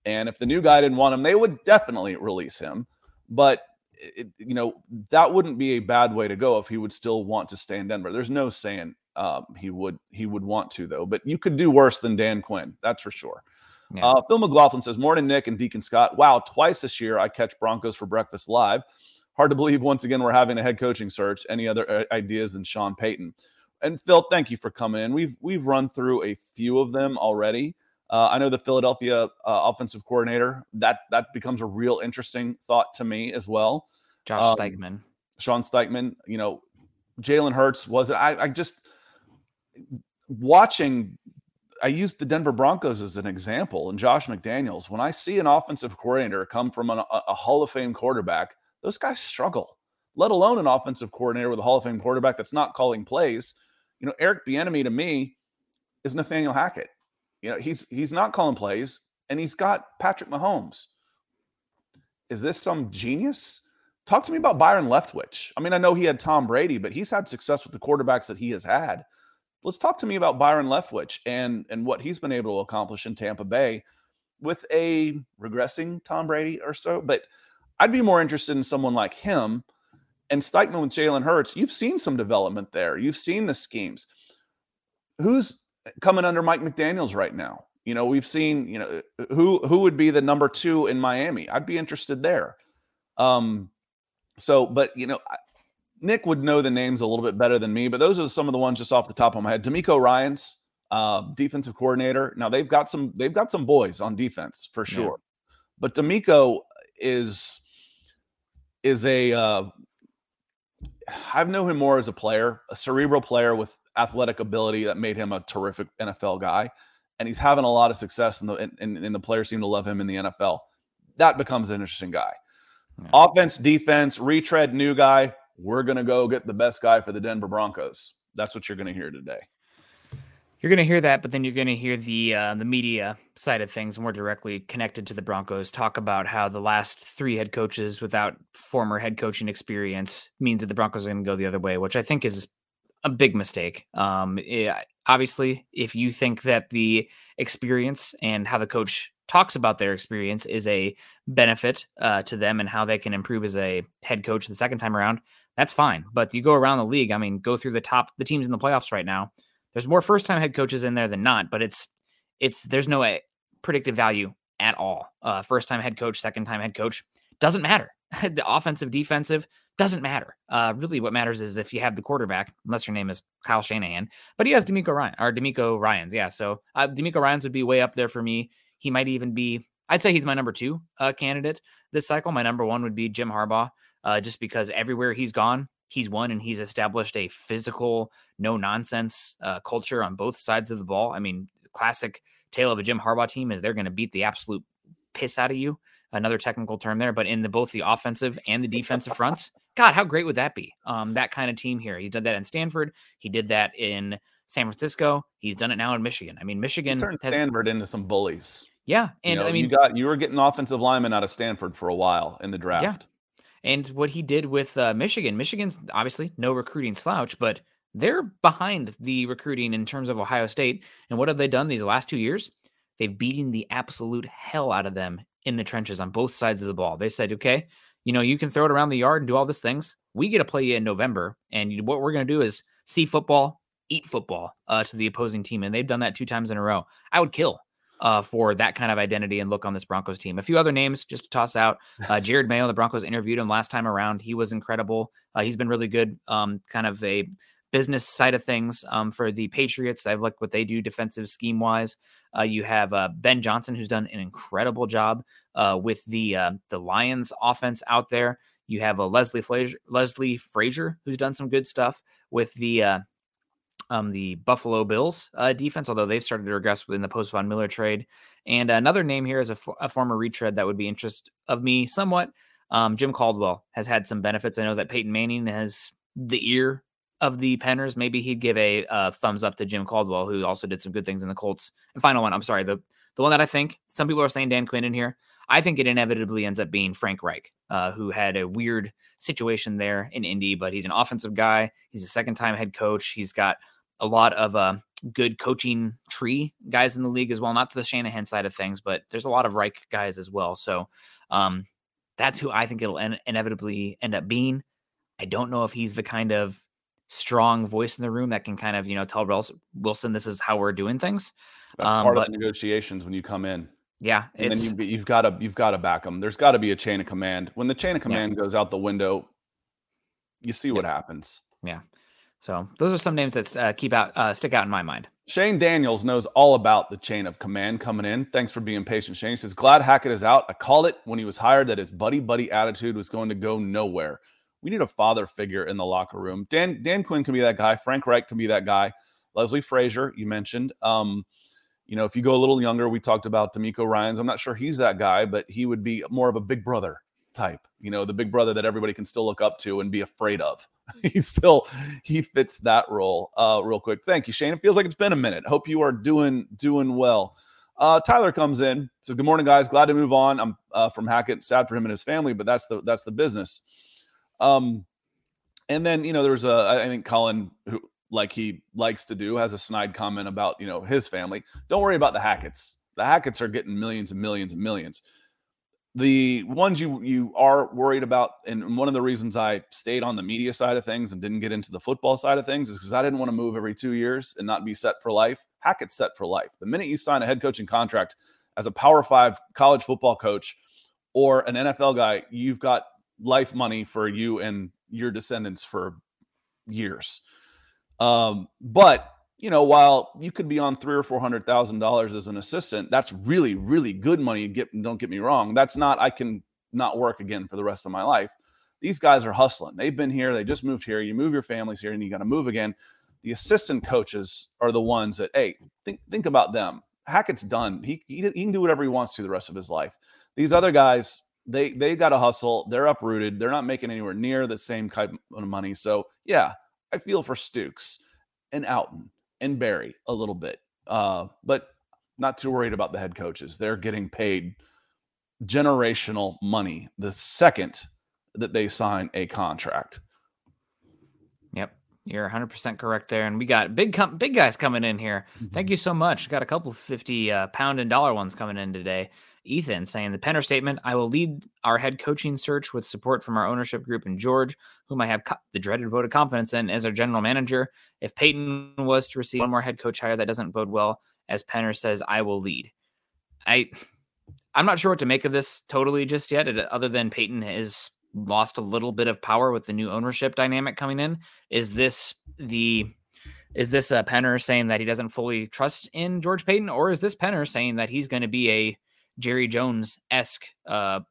And if the new guy didn't want him, they would definitely release him. But it, you know, that wouldn't be a bad way to go if he would still want to stay in Denver. There's no saying um, he would he would want to though. But you could do worse than Dan Quinn, that's for sure. Yeah. Uh, Phil McLaughlin says, "Morning, Nick and Deacon Scott. Wow, twice this year I catch Broncos for breakfast live. Hard to believe once again we're having a head coaching search. Any other uh, ideas than Sean Payton?" And Phil, thank you for coming in. We've we've run through a few of them already. Uh, I know the Philadelphia uh, offensive coordinator. That that becomes a real interesting thought to me as well. Josh um, Sean Steichen. You know, Jalen Hurts was it? I, I just watching. I used the Denver Broncos as an example, and Josh McDaniels. When I see an offensive coordinator come from an, a, a Hall of Fame quarterback, those guys struggle. Let alone an offensive coordinator with a Hall of Fame quarterback that's not calling plays. You know, Eric Bieniemy to me is Nathaniel Hackett. You know, he's he's not calling plays, and he's got Patrick Mahomes. Is this some genius? talk to me about Byron Leftwich. I mean, I know he had Tom Brady, but he's had success with the quarterbacks that he has had. Let's talk to me about Byron Leftwich and and what he's been able to accomplish in Tampa Bay with a regressing Tom Brady or so. But I'd be more interested in someone like him and Steichen with Jalen Hurts. You've seen some development there. You've seen the schemes. Who's coming under Mike McDaniel's right now? You know, we've seen, you know, who who would be the number two in Miami? I'd be interested there. Um, so, but you know, Nick would know the names a little bit better than me, but those are some of the ones just off the top of my head. DeMeco Ryans, uh, defensive coordinator. Now they've got some they've got some boys on defense for sure, yeah. but DeMeco is is a uh, I've known him more as a player, a cerebral player with athletic ability that made him a terrific NFL guy, and he's having a lot of success, and the and, and the players seem to love him in the NFL. That becomes an interesting guy. Yeah. Offense, defense, retread, new guy. We're gonna go get the best guy for the Denver Broncos. That's what you're gonna hear today. You're going to hear that, but then you're going to hear the uh, the media side of things more directly connected to the Broncos talk about how the last three head coaches without former head coaching experience means that the Broncos are going to go the other way, which I think is a big mistake. Um, it, eh, obviously, if you think that the experience and how the coach talks about their experience is a benefit uh, to them and how they can improve as a head coach the second time around, that's fine. But you go around the league, I mean, go through the top the teams in the playoffs right now there's more first time head coaches in there than not, but it's it's there's no a predictive value at all. Uh, first time head coach, second time head coach doesn't matter. the offensive, defensive doesn't matter. Uh, really, what matters is if you have the quarterback, unless your name is Kyle Shanahan, but he has DeMeco Ryan or DeMeco Ryans. Yeah, so uh, DeMeco Ryans would be way up there for me. He might even be. I'd say he's my number two uh, candidate this cycle. My number one would be Jim Harbaugh, uh, just because everywhere he's gone, he's won and he's established a physical, no nonsense uh, culture on both sides of the ball. I mean, classic tale of a Jim Harbaugh team is they're going to beat the absolute piss out of you. Another technical term there, but in the both the offensive and the defensive fronts, God, how great would that be? Um, that kind of team here. He did that in Stanford. He did that in San Francisco. He's done it now in Michigan. I mean, Michigan he turned has, Stanford into some bullies. Yeah, and you know, I mean, you got you were getting offensive linemen out of Stanford for a while in the draft. Yeah, and what he did with uh, Michigan. Michigan's obviously no recruiting slouch, but they're behind the recruiting in terms of Ohio State. And what have they done these last two years? They've beaten the absolute hell out of them in the trenches on both sides of the ball. They said, okay, you know, you can throw it around the yard and do all these things. We get to play you in November. And what we're going to do is see football, eat football uh, to the opposing team. And they've done that two times in a row. I would kill uh, for that kind of identity and look on this Broncos team. A few other names just to toss out. Uh, Jerod Mayo, the Broncos interviewed him last time around. He was incredible. Uh, he's been really good, um, kind of a business side of things um, for the Patriots. I've liked what they do defensive scheme wise. Uh, you have uh, Ben Johnson, who's done an incredible job uh, with the the Lions offense out there. You have a Leslie Frazier, Leslie Frazier, who's done some good stuff with the um, the Buffalo Bills uh, defense, although they've started to regress within the post Von Miller trade. And another name here is a, a former retread that would be interest of me somewhat. Um, Jim Caldwell has had some benefits. I know that Peyton Manning has the ear of the Penners. Maybe he'd give a uh, thumbs up to Jim Caldwell, who also did some good things in the Colts. And final one, I'm sorry, the the one that I think some people are saying Dan Quinn in here. I think it inevitably ends up being Frank Reich, uh, who had a weird situation there in Indy, but he's an offensive guy. He's a second time head coach. He's got a lot of uh, good coaching tree guys in the league as well. Not to the Shanahan side of things, but there's a lot of Reich guys as well. So um, that's who I think it'll inevitably end up being. I don't know if he's the kind of strong voice in the room that can kind of you know tell Wilson this is how we're doing things. That's um, part but, of the negotiations when you come in. Yeah, and then you've, you've got to you've got to back them. There's got to be a chain of command. When the chain of command yeah. goes out the window, you see what happens. Yeah. So those are some names that uh, keep out uh, stick out in my mind. Shane Daniels knows all about the chain of command coming in. Thanks for being patient, Shane. He says, Glad Hackett is out. I called it when he was hired that his buddy buddy attitude was going to go nowhere. We need a father figure in the locker room. Dan Dan Quinn can be that guy. Frank Reich can be that guy. Leslie Frazier, you mentioned. Um, you know, if you go a little younger, we talked about DeMeco Ryans. I'm not sure he's that guy, but he would be more of a big brother type. You know, the big brother that everybody can still look up to and be afraid of. he still he fits that role uh real quick thank you shane it feels like it's been a minute hope you are doing doing well uh tyler comes in so good morning guys glad to move on i'm uh, from hackett sad for him and his family but that's the that's the business Um, and then you know, there's a I think Colin who like he likes to do has a snide comment about you know his family. Don't worry about the Hacketts. The Hacketts are getting millions and millions and millions. The ones you you are worried about, and one of the reasons I stayed on the media side of things and didn't get into the football side of things is because I didn't want to move every two years and not be set for life. Hackett's set for life. The minute you sign a head coaching contract as a Power Five college football coach or an NFL guy, you've got life money for you and your descendants for years. Um, but you know, while you could be on three or four hundred thousand dollars as an assistant, that's really, really good money. Get don't get me wrong. That's not I can not work again for the rest of my life. These guys are hustling. They've been here, they just moved here. You move your families here and you got to move again. The assistant coaches are the ones that, hey, think think about them. Hackett's done. He, he, he can do whatever he wants to the rest of his life. These other guys, they they got to hustle. They're uprooted. They're not making anywhere near the same type of money. So yeah, I feel for Stukes and Outten and Barry a little bit, uh, but not too worried about the head coaches. They're getting paid generational money the second that they sign a contract. Yep. You're 100% correct there. And we got big com- big guys coming in here. Mm-hmm. Thank you so much. Got a couple of 50 uh, pound and dollar ones coming in today. Ethan saying the Penner statement I will lead our head coaching search with support from our ownership group and George, whom I have co- the dreaded vote of confidence in as our general manager. If Paton was to receive one more head coach hire, that doesn't bode well. As Penner says, I will lead. I. I'm not sure what to make of this totally just yet, other than Paton has lost a little bit of power with the new ownership dynamic coming in. Is this the is this a Penner saying that he doesn't fully trust in George Paton, or is this Penner saying that he's going to be a Jerry Jones esque uh,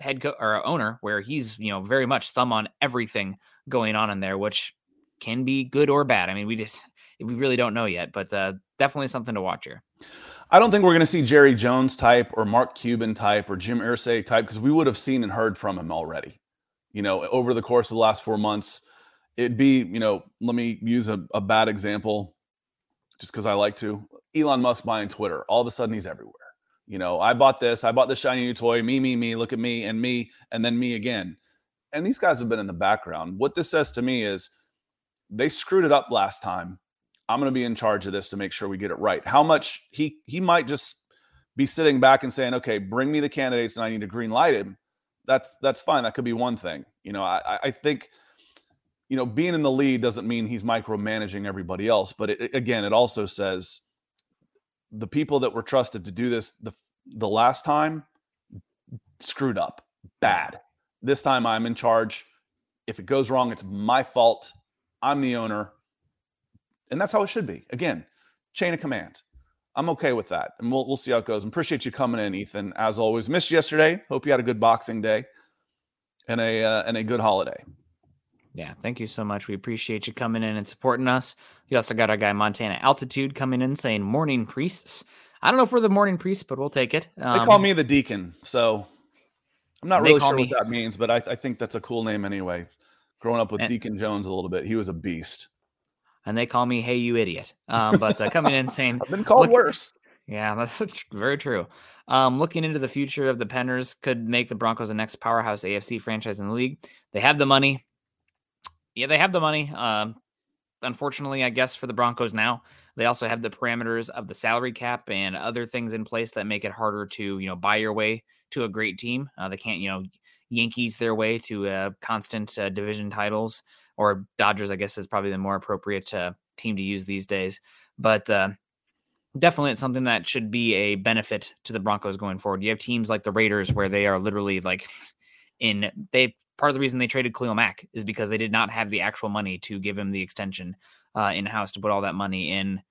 head co- or owner, where he's you know very much thumb on everything going on in there, which can be good or bad. I mean, we just we really don't know yet, but uh, definitely something to watch here. I don't think we're going to see Jerry Jones type or Mark Cuban type or Jim Irsay type because we would have seen and heard from him already. You know, over the course of the last four months, it'd be you know, let me use a, a bad example, just because I like to. Elon Musk buying Twitter. All of a sudden, he's everywhere. You know, I bought this, I bought the shiny new toy, me, me, me, look at me, and me, and then me again. And these guys have been in the background. What this says to me is they screwed it up last time. I'm going to be in charge of this to make sure we get it right. How much he he might just be sitting back and saying, "Okay, bring me the candidates, and I need to green light him." That's that's fine. That could be one thing. You know, I I think you know being in the lead doesn't mean he's micromanaging everybody else, but it, again, it also says the people that were trusted to do this the the last time screwed up bad. This time I'm in charge. If it goes wrong, it's my fault. I'm the owner. And that's how it should be. Again, chain of command. I'm okay with that. And we'll we'll see how it goes. Appreciate you coming in, Ethan. As always. Missed yesterday. Hope you had a good boxing day and a uh, and a good holiday. Yeah, thank you so much. We appreciate you coming in and supporting us. We also got our guy Montana Altitude coming in saying morning priests. I don't know if we're the morning priests, but we'll take it. Um, they call um, me the deacon, so I'm not really sure me... what that means, but I, I, think that's a cool name anyway. Growing up with and, Deacon Jones a little bit, he was a beast. And they call me "Hey, you idiot!" Um, but uh, coming in saying, "I've been called look, worse." Yeah, that's very true. Um, looking into the future of the Penners could make the Broncos the next powerhouse AFC franchise in the league. They have the money yeah, they have the money. Um, unfortunately, I guess for the Broncos now, they also have the parameters of the salary cap and other things in place that make it harder to you know buy your way to a great team. Uh, they can't you know Yankees their way to uh, constant uh, division titles, or Dodgers, I guess, is probably the more appropriate uh, team to use these days. But uh, definitely, it's something that should be a benefit to the Broncos going forward. You have teams like the Raiders where they are literally like in they part of the reason they traded Khalil Mack is because they did not have the actual money to give him the extension uh, in house to put all that money in.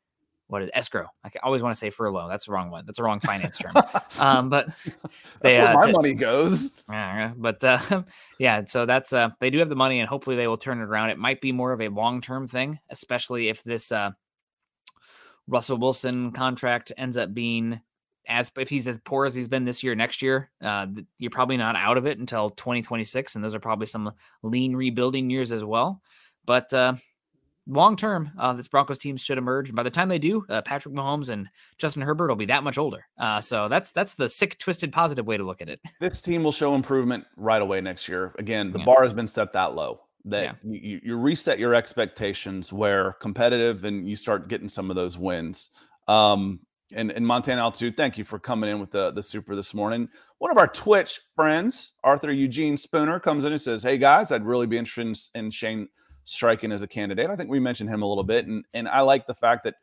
What is escrow? I always want to say furlough. That's the wrong one. That's a wrong finance term. Um, but they, that's where uh, my money goes. Uh, but uh, yeah, so that's uh, they do have the money, and hopefully they will turn it around. It might be more of a long term thing, especially if this uh, Russell Wilson contract ends up being as if he's as poor as he's been this year, next year, uh, you're probably not out of it until 2026, and those are probably some lean rebuilding years as well. But uh, long term, uh, this Broncos team should emerge. And by the time they do, uh, Patrick Mahomes and Justin Herbert will be that much older. Uh, so that's that's the sick, twisted, positive way to look at it. This team will show improvement right away next year. Again, the yeah. bar has been set that low that yeah. you, you reset your expectations where competitive and you start getting some of those wins. Um, and, and Montana Altitude, thank you for coming in with the, the super this morning. One of our Twitch friends, Arthur Eugene Spooner, comes in and says, Hey guys, I'd really be interested in, in Shane Steichen as a candidate. I think we mentioned him a little bit. And, and I like the fact that,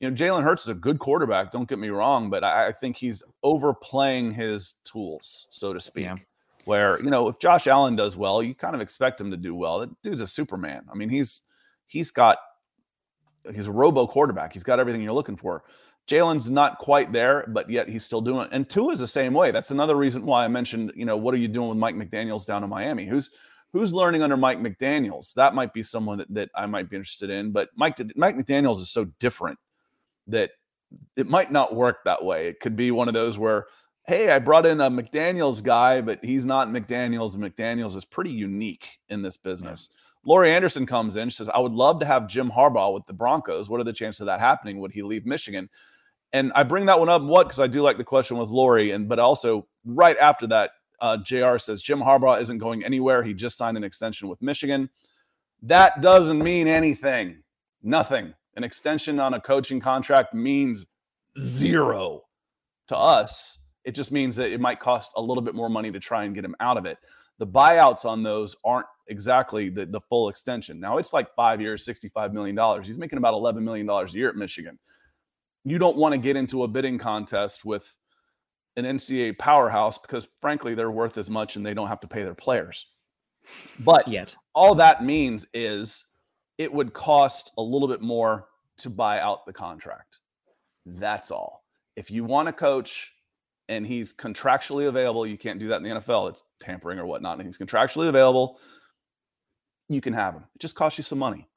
you know, Jalen Hurts is a good quarterback. Don't get me wrong, but I, I think he's overplaying his tools, so to speak. Yeah. Where, you know, if Josh Allen does well, you kind of expect him to do well. That dude's a Superman. I mean, he's he's got he's a robo quarterback. He's got everything you're looking for. Jalen's not quite there, but yet he's still doing it. And two is the same way. That's another reason why I mentioned, you know, what are you doing with Mike McDaniels down in Miami? Who's who's learning under Mike McDaniels? That might be someone that, that I might be interested in. But Mike Mike McDaniels is so different that it might not work that way. It could be one of those where, hey, I brought in a McDaniels guy, but he's not McDaniels. McDaniels is pretty unique in this business. Yeah. Laurie Anderson comes in. She says, I would love to have Jim Harbaugh with the Broncos. What are the chances of that happening? Would he leave Michigan? And I bring that one up, what? Because I do like the question with Lori. And but also right after that, uh, JR says Jim Harbaugh isn't going anywhere. He just signed an extension with Michigan. That doesn't mean anything. Nothing. An extension on a coaching contract means zero to us. It just means that it might cost a little bit more money to try and get him out of it. The buyouts on those aren't exactly the, the full extension. Now it's like five years, $65 million. He's making about $11 million a year at Michigan. You don't want to get into a bidding contest with an NCAA powerhouse because frankly, they're worth as much and they don't have to pay their players. But yet, all that means is it would cost a little bit more to buy out the contract. That's all. If you want a coach and he's contractually available, you can't do that in the NFL. It's tampering or whatnot. And he's contractually available, you can have him. It just costs you some money.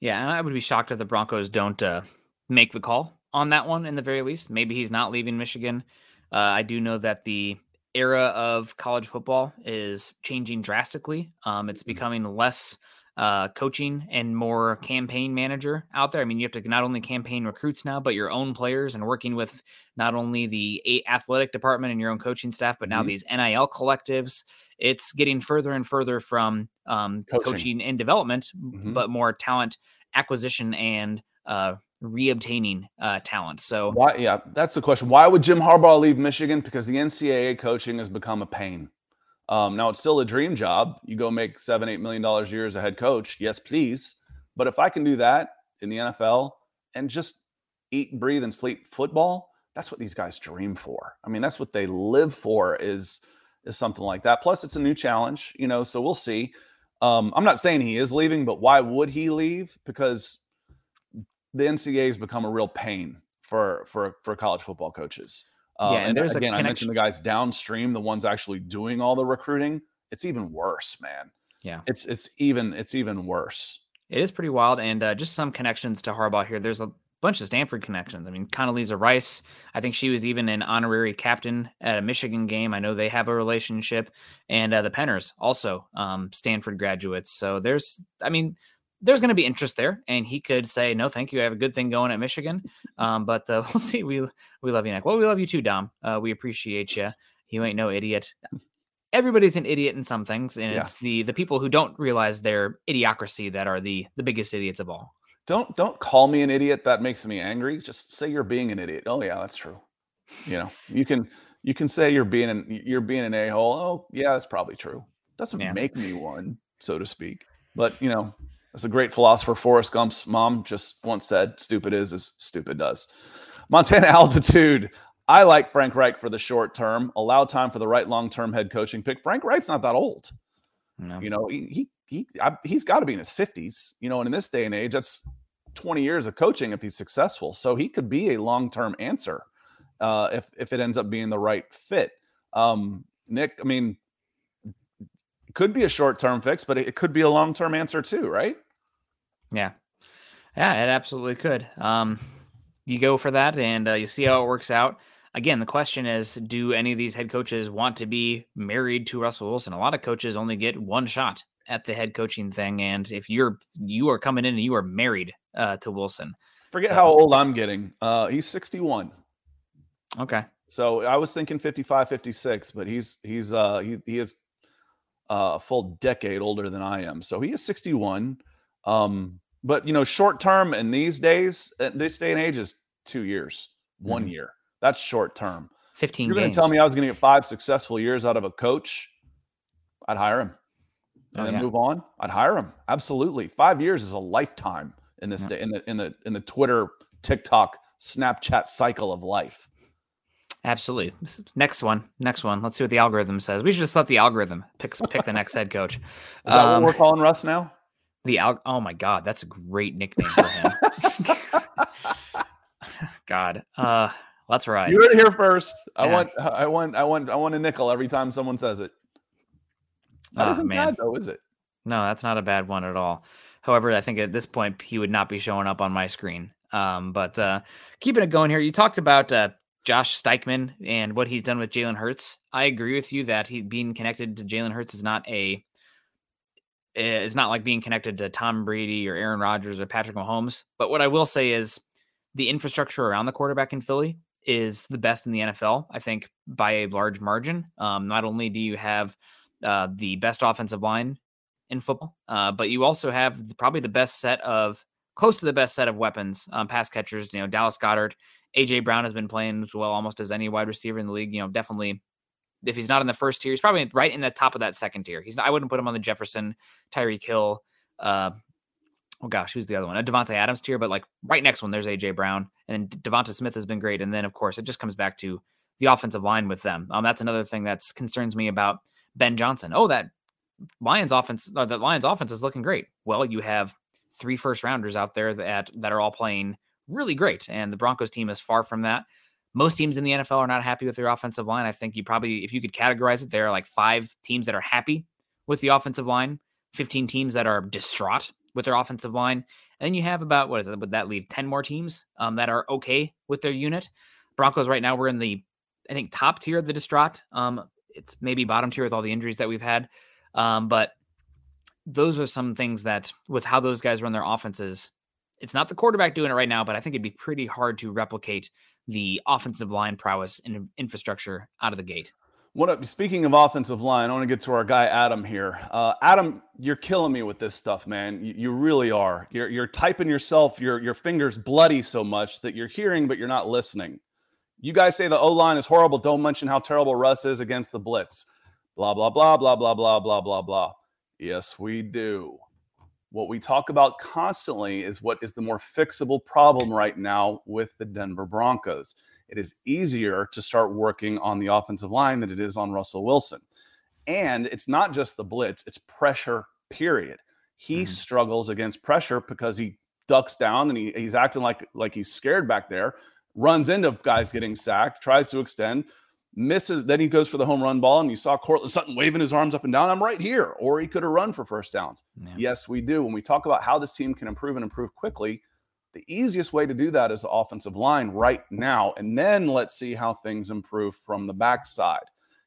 Yeah, and I would be shocked if the Broncos don't uh, make the call on that one in the very least. Maybe he's not leaving Michigan. Uh, I do know that the era of college football is changing drastically. Um, it's mm-hmm. becoming less uh, coaching and more campaign manager out there. I mean, you have to not only campaign recruits now, but your own players and working with not only the athletic department and your own coaching staff, but now mm-hmm. these NIL collectives. It's getting further and further from um, coaching. coaching. and development, mm-hmm. but more talent acquisition and uh, reobtaining uh, talent. So, why? Yeah, that's the question. Why would Jim Harbaugh leave Michigan? Because the NCAA coaching has become a pain. Um, now it's still a dream job. You go make seven, eight million dollars a year as a head coach. Yes, please. But if I can do that in the NFL and just eat, breathe, and sleep football, that's what these guys dream for. I mean, that's what they live for. Is is something like that. Plus, it's a new challenge, you know. So we'll see. Um, I'm not saying he is leaving, but why would he leave? Because the NCAA has become a real pain for for for college football coaches. Uh, yeah, and, and there's again, I mentioned the guys downstream, the ones actually doing all the recruiting. It's even worse, man. Yeah, it's it's even it's even worse. It is pretty wild, and uh, just some connections to Harbaugh here. There's a bunch of Stanford connections. I mean, Condoleezza Rice. I think she was even an honorary captain at a Michigan game. I know they have a relationship, and uh, the Penners also um, Stanford graduates. So there's, I mean, there's going to be interest there, and he could say, "No, thank you. I have a good thing going at Michigan." Um, but uh, we'll see. We we love you, Nick. Well, we love you too, Dom. Uh, we appreciate you. You ain't no idiot. Everybody's an idiot in some things, and yeah. it's the the people who don't realize their idiocracy that are the the biggest idiots of all. Don't don't call me an idiot. That makes me angry. Just say you're being an idiot. Oh yeah, that's true. You know, you can you can say you're being an you're being an a hole. Oh yeah, that's probably true. Doesn't yeah. make me one, so to speak. But you know, as a great philosopher, Forrest Gump's mom just once said, stupid is as stupid does. Montana altitude. I like Frank Reich for the short term, allow time for the right long term head coaching pick. Frank Reich's not that old. No. You know, he, he, he he's got to be in his 50s, you know, and in this day and age, that's 20 years of coaching if he's successful. So he could be a long term answer uh, if, if it ends up being the right fit. Um, Nick, I mean, could be a short term fix, but it could be a long term answer too, right? Yeah. Yeah, it absolutely could. Um, you go for that and uh, you see how it works out. Again, the question is do any of these head coaches want to be married to Russell Wilson? A lot of coaches only get one shot at the head coaching thing. And if you're you are coming in and you are married uh, to Wilson, forget so. how old I'm getting. Uh, he's 61. Okay. So I was thinking 55, 56, but he's he's uh he he is uh, a full decade older than I am. So he is 61. Um, but you know, short term in these days, at this day and age, is two years, one mm-hmm. year. That's short term. 15 You're going to tell me I was going to get five successful years out of a coach. I'd hire him and oh, then yeah. move on. I'd hire him. Absolutely. Five years is a lifetime in this yeah. day, in the in the in the Twitter, TikTok, Snapchat cycle of life. Absolutely. Next one. Next one. Let's see what the algorithm says. We should just let the algorithm pick pick the next head coach. Is that um, what we're calling Russ now? The al- Oh my God, that's a great nickname for him. God, uh, that's right. You heard it here first. I yeah. want, I want, I want, I want a nickel every time someone says it. That oh, isn't man. bad though, is it? No, that's not a bad one at all. However, I think at this point he would not be showing up on my screen. Um, but uh, keeping it going here, you talked about uh, Josh Steichman and what he's done with Jalen Hurts. I agree with you that he being connected to Jalen Hurts is not a is not like being connected to Tom Brady or Aaron Rodgers or Patrick Mahomes. But what I will say is the infrastructure around the quarterback in Philly is the best in the NFL. I think by a large margin. Um, not only do you have uh, the best offensive line in football, uh, but you also have probably the best set of close to the best set of weapons, um, pass catchers. You know, Dallas Goedert AJ Brown has been playing as well almost as any wide receiver in the league. You know, definitely if he's not in the first tier, he's probably right in the top of that second tier. He's not, I wouldn't put him on the Jefferson, Tyreek Hill, uh, oh gosh, who's the other one? A Davante Adams tier, but like right next one, there's AJ Brown and Devonta Smith has been great. And then of course it just comes back to the offensive line with them. Um, that's another thing that concerns me about Ben Johnson. Oh, that Lions offense, uh, that Lions offense is looking great. Well, you have three first rounders out there that that are all playing really great. And the Broncos team is far from that. Most teams in the NFL are not happy with their offensive line. I think you probably, if you could categorize it, there are like five teams that are happy with the offensive line, 15 teams that are distraught with their offensive line. And then you have about, what is it? Would that leave 10 more teams um, that are okay with their unit? Broncos right now, we're in the, I think, top tier of the distraught. Um, it's maybe bottom tier with all the injuries that we've had. Um, but those are some things that, with how those guys run their offenses, it's not the quarterback doing it right now, but I think it'd be pretty hard to replicate the offensive line prowess and infrastructure out of the gate. What up? speaking of offensive line, I want to get to our guy Adam here. Uh, Adam, you're killing me with this stuff, man. You, you, really are. You're you're typing yourself. Your your fingers bloody so much that you're hearing but you're not listening. You guys say the O line is horrible. Don't mention how terrible Russ is against the blitz. Blah blah blah blah blah blah blah blah blah. Yes, we do. What we talk about constantly is what is the more fixable problem right now with the Denver Broncos. It is easier to start working on the offensive line than it is on Russell Wilson. And it's not just the blitz, it's pressure, period. He mm-hmm. struggles against pressure because he ducks down and he, he's acting like like he's scared back there, runs into guys getting sacked, tries to extend, misses. Then he goes for the home run ball, and you saw Courtland Sutton waving his arms up and down. I'm right here, or he could have run for first downs. Yes, we do. When we talk about how this team can improve and improve quickly, the easiest way to do that is the offensive line right now, and then let's see how things improve from the backside.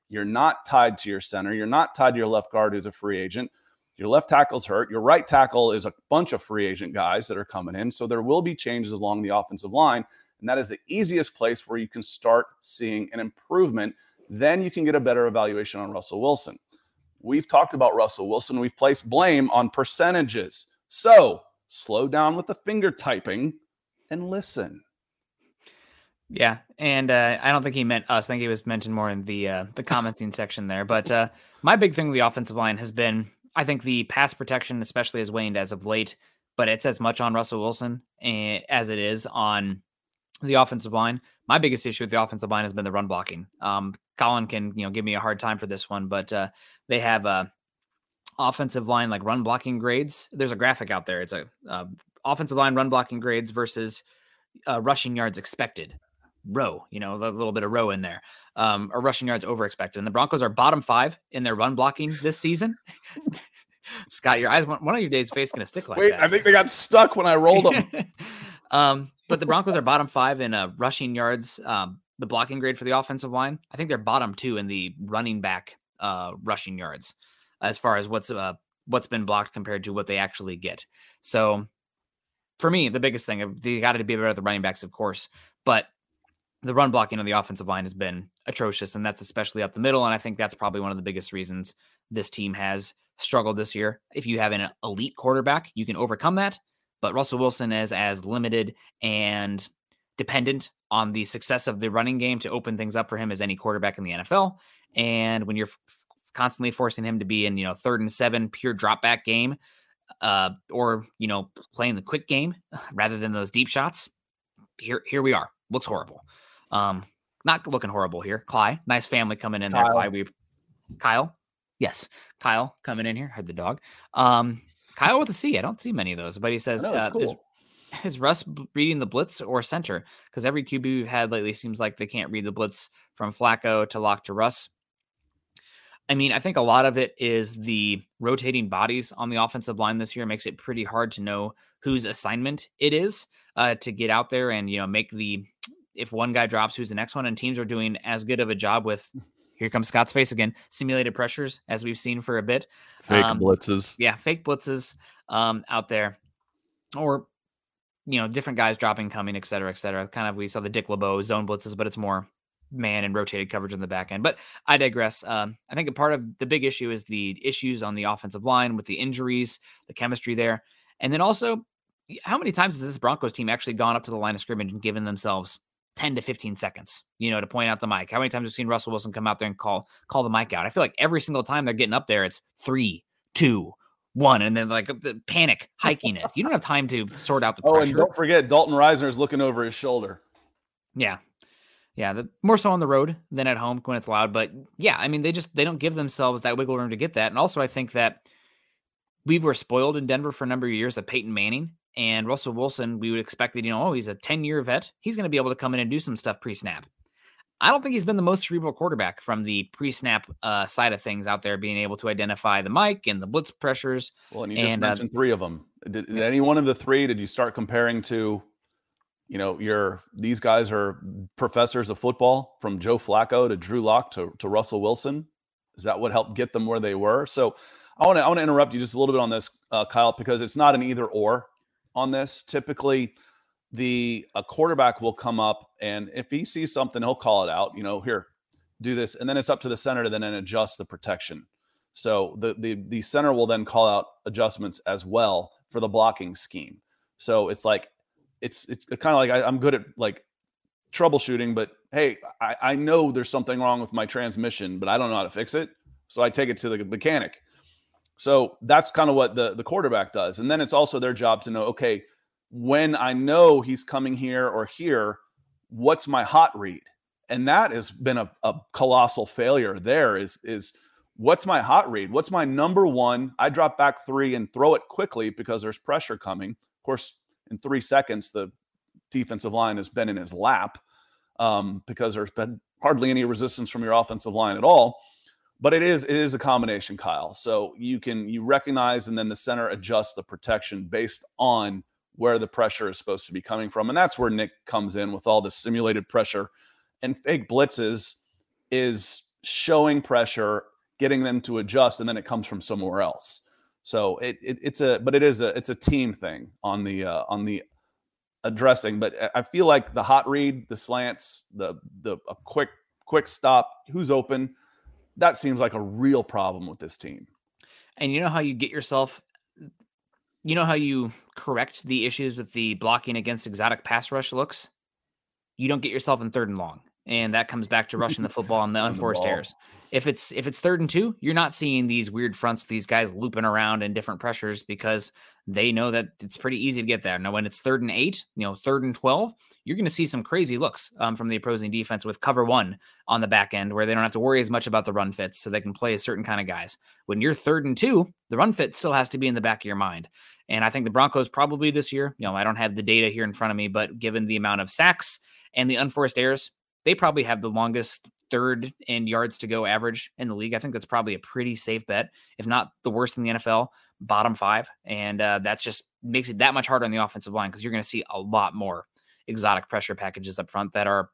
You're not tied to your center. You're not tied to your left guard, who's a free agent. Your left tackle's hurt. Your right tackle is a bunch of free agent guys that are coming in. So there will be changes along the offensive line. And that is the easiest place where you can start seeing an improvement. Then you can get a better evaluation on Russell Wilson. We've talked about Russell Wilson. We've placed blame on percentages. So slow down with the finger typing and listen. Yeah, and uh, I don't think he meant us. I think he was mentioned more in the uh, the commenting section there. But uh, my big thing with the offensive line has been, I think the pass protection, especially, has waned as of late. But it's as much on Russell Wilson eh, as it is on the offensive line. My biggest issue with the offensive line has been the run blocking. Um, Colin can you know give me a hard time for this one, but uh, they have a uh, offensive line like run blocking grades. There's a graphic out there. It's a uh, offensive line run blocking grades versus uh, rushing yards expected row. You know, a little bit of row in there, um, or rushing yards over expected. And the Broncos are bottom five in their run blocking this season. Scott, your eyes one of your days face gonna stick like Wait, that. I think they got stuck when I rolled them. um, but the Broncos are bottom five in uh, rushing yards, um, the blocking grade for the offensive line. I think they're bottom two in the running back uh, rushing yards as far as what's uh, what's been blocked compared to what they actually get. So for me, the biggest thing, they got to be better at the running backs, of course, but the run blocking on the offensive line has been atrocious, and that's especially up the middle. And I think that's probably one of the biggest reasons this team has struggled this year. If you have an elite quarterback, you can overcome that. But Russell Wilson is as limited and dependent on the success of the running game to open things up for him as any quarterback in the NFL. And when you're f- constantly forcing him to be in, you know, third and seven pure drop back game, uh, or you know, playing the quick game rather than those deep shots, here here we are. Looks horrible. Um, not looking horrible here. Cly, nice family coming in Kyle. there. Cly, we Kyle. Yes, Kyle coming in here. Heard the dog. Um, Kyle with a C. I don't see many of those, but he says, know, uh, cool. is, is Russ reading the blitz or center? Because every QB we've had lately seems like they can't read the blitz from Flacco to lock to Russ. I mean, I think a lot of it is the rotating bodies on the offensive line this year makes it pretty hard to know whose assignment it is uh, to get out there and you know make the if one guy drops, who's the next one? And teams are doing as good of a job with here comes Scott's face again. Simulated pressures, as we've seen for a bit. Fake um, blitzes. Yeah, fake blitzes um, out there. Or, you know, different guys dropping, coming, et cetera, et cetera. Kind of, we saw the Dick LeBeau zone blitzes, but it's more man and rotated coverage on the back end. But I digress. Um, I think a part of the big issue is the issues on the offensive line with the injuries, the chemistry there. And then also, how many times has this Broncos team actually gone up to the line of scrimmage and given themselves 10 to 15 seconds, you know, to point out the Mike. How many times have seen Russell Wilson come out there and call call the Mike out? I feel like every single time they're getting up there, it's three, two, one, and then like the panic hiking it. You don't have time to sort out the pressure. Oh, and don't forget Dalton Risner is looking over his shoulder. Yeah. Yeah, the, more so on the road than at home when it's loud. But yeah, I mean, they just they don't give themselves that wiggle room to get that. And also, I think that we were spoiled in Denver for a number of years of Peyton Manning and Russell Wilson, we would expect that, you know, oh, he's a 10 year vet. He's going to be able to come in and do some stuff pre snap. I don't think he's been the most cerebral quarterback from the pre snap uh, side of things out there, being able to identify the Mike and the blitz pressures. Well, and you just and, uh, mentioned uh, three of them. Did, did any one of the three, did you start comparing to, you know, your these guys are professors of football from Joe Flacco to Drew Lock to, to Russell Wilson? Is that what helped get them where they were? So I want to I want to interrupt you just a little bit on this, uh, Kyle, because it's not an either or on this. Typically, the a quarterback will come up and if he sees something, he'll call it out. You know, here, do this, and then it's up to the center to then adjust the protection. So the the the center will then call out adjustments as well for the blocking scheme. So it's like it's it's kind of like I, am good at like troubleshooting, but hey, I, I know there's something wrong with my transmission, but I don't know how to fix it. So I take it to the mechanic. So that's kind of what the, the quarterback does. And then it's also their job to know, okay, when I know he's coming here or here, what's my hot read? And that has been a, a colossal failure there is, is what's my hot read? What's my number one? I drop back three and throw it quickly because there's pressure coming. Of course, in three seconds, the defensive line has been in his lap um, because there's been hardly any resistance from your offensive line at all but it is it is a combination kyle. So you can you recognize and then the center adjusts the protection based on where the pressure is supposed to be coming from and that's where nick comes in with all the simulated pressure and fake blitzes is showing pressure getting them to adjust and then it comes from somewhere else. So it, it it's a but it is a it's a team thing on the uh, on the addressing but i feel like the hot read the slants the the a quick quick stop who's open that seems like a real problem with this team. And you know how you get yourself, you know how you correct the issues with the blocking against exotic pass rush looks? You don't get yourself in third and long and that comes back to rushing the football and the unforced the errors. If it's if it's third and two, you're not seeing these weird fronts, these guys looping around in different pressures because they know that it's pretty easy to get there. Now, when it's third and eight, you know, third and twelve, you're going to see some crazy looks um, from the opposing defense with cover one on the back end, where they don't have to worry as much about the run fits, so they can play a certain kind of guys. When you're third and two, the run fit still has to be in the back of your mind. And I think the Broncos probably this year, you know, I don't have the data here in front of me, but given the amount of sacks and the unforced errors, they probably have the longest third and yards to go average in the league. I think that's probably a pretty safe bet, if not the worst in the NFL, bottom five. And uh, that's just makes it that much harder on the offensive line because you're going to see a lot more exotic pressure packages up front that are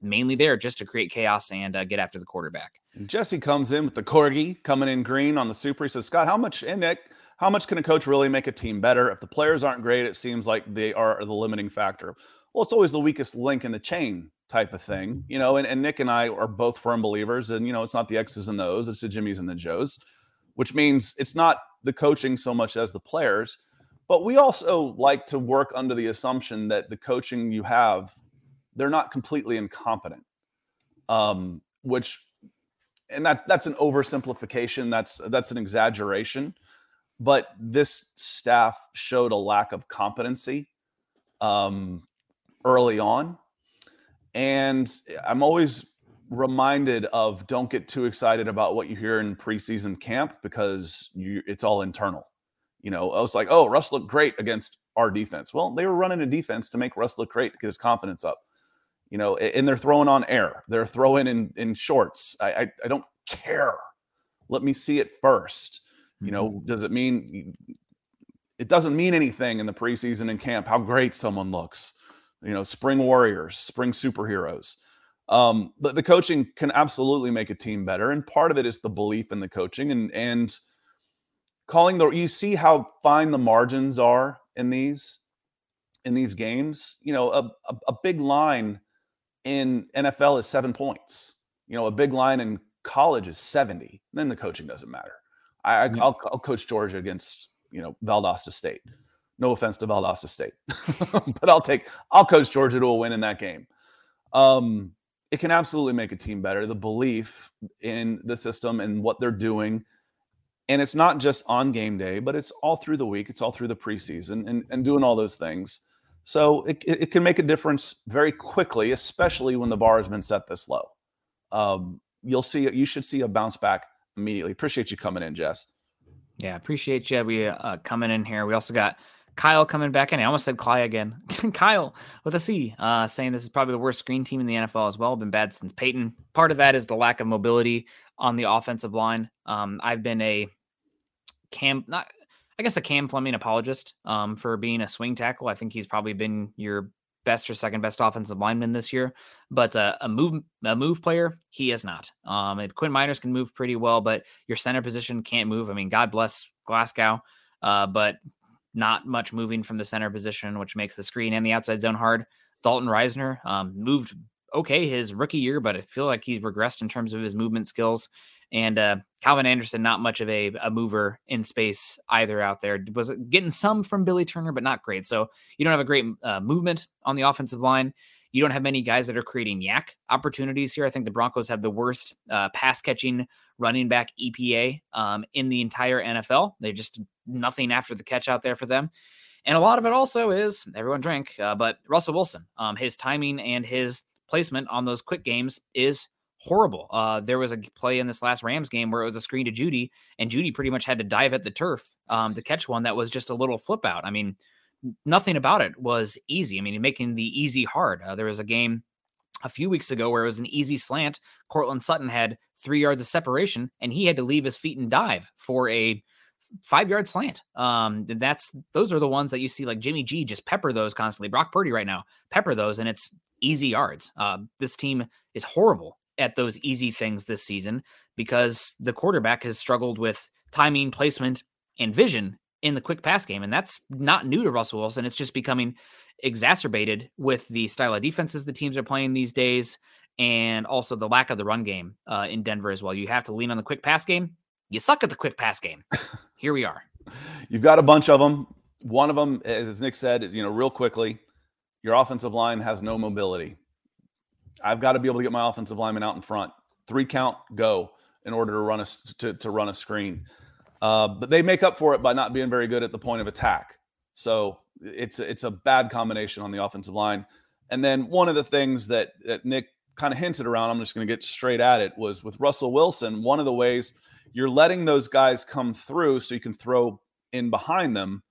mainly there just to create chaos and uh, get after the quarterback. Jesse comes in with the corgi coming in green on the super. He says, Scott, how much, and Nick, how much can a coach really make a team better? If the players aren't great, it seems like they are the limiting factor. Well, it's always the weakest link in the chain type of thing, you know. And, and Nick and I are both firm believers, and you know, it's not the X's and the O's, it's the Jimmys and the Joes, which means it's not the coaching so much as the players. But we also like to work under the assumption that the coaching you have, they're not completely incompetent. Um, which and that's that's an oversimplification, that's that's an exaggeration. But this staff showed a lack of competency um, early on. And I'm always reminded of don't get too excited about what you hear in preseason camp because you, it's all internal. You know, I was like, oh, Russ looked great against our defense. Well, they were running a defense to make Russ look great to get his confidence up. You know, and they're throwing on air. They're throwing in in shorts. I I, I don't care. Let me see it first. You know, mm-hmm. does it mean it doesn't mean anything in the preseason and camp how great someone looks? You know, spring warriors, spring superheroes. Um, but the coaching can absolutely make a team better, and part of it is the belief in the coaching and and calling the. You see how fine the margins are in these in these games. You know, a, a, a big line in NFL is seven points. You know, a big line in college is seventy. Then the coaching doesn't matter. I, I will I'll coach Georgia against you know Valdosta State. No offense to Valdosta State, but I'll take I'll coach Georgia to a win in that game. Um, it can absolutely make a team better. The belief in the system and what they're doing, and it's not just on game day, but it's all through the week. It's all through the preseason and and doing all those things. So it, it can make a difference very quickly, especially when the bar has been set this low. Um, you'll see you should see a bounce back immediately. Appreciate you coming in, Jess. Yeah, appreciate you. We uh, coming in here. We also got Kyle coming back in. I almost said Cly again. Kyle with a C, uh, saying this is probably the worst screen team in the NFL as well. Been bad since Peyton. Part of that is the lack of mobility on the offensive line. Um, I've been a Cam, not I guess a Cam Fleming apologist um, for being a swing tackle. I think he's probably been your best or second best offensive lineman this year, but uh, a move a move player he is not. Um, Quinn Meinerz can move pretty well, but your center position can't move. I mean, God bless Glasgow, uh, but not much moving from the center position, which makes the screen and the outside zone hard. Dalton Risner um, moved okay his rookie year, but I feel like he's regressed in terms of his movement skills. And uh, Calvin Anderson, not much of a, a mover in space either out there. Was getting some from Billy Turner, but not great. So you don't have a great uh, movement on the offensive line. You don't have many guys that are creating YAC opportunities here. I think the Broncos have the worst uh, pass catching running back EPA um, in the entire NFL. They just nothing after the catch out there for them. And a lot of it also is everyone drink, uh, but Russell Wilson, um, his timing and his placement on those quick games is horrible. Uh, there was a play in this last Rams game where it was a screen to Jeudy, and Jeudy pretty much had to dive at the turf um, to catch one that was just a little flip out. I mean, nothing about it was easy. I mean, making the easy hard. Uh, there was a game a few weeks ago where it was an easy slant. Courtland Sutton had three yards of separation, and he had to leave his feet and dive for a five yard slant. Um, that's those are the ones that you see like Jimmy G just pepper those constantly. Brock Purdy right now pepper those, and it's easy yards. Uh, this team is horrible at those easy things this season because the quarterback has struggled with timing, placement, and vision in the quick pass game. And that's not new to Russell Wilson. It's just becoming exacerbated with the style of defenses the teams are playing these days and also the lack of the run game uh, in Denver as well. You have to lean on the quick pass game. You suck at the quick pass game. Here we are. You've got a bunch of them. One of them, as Nick said, you know, real quickly, your offensive line has no mobility. I've got to be able to get my offensive lineman out in front. Three count, go in order to run a to, to run a screen. Uh, but they make up for it by not being very good at the point of attack. So it's it's a bad combination on the offensive line. And then one of the things that, that Nick kind of hinted around, I'm just going to get straight at it, was with Russell Wilson. One of the ways you're letting those guys come through so you can throw in behind them.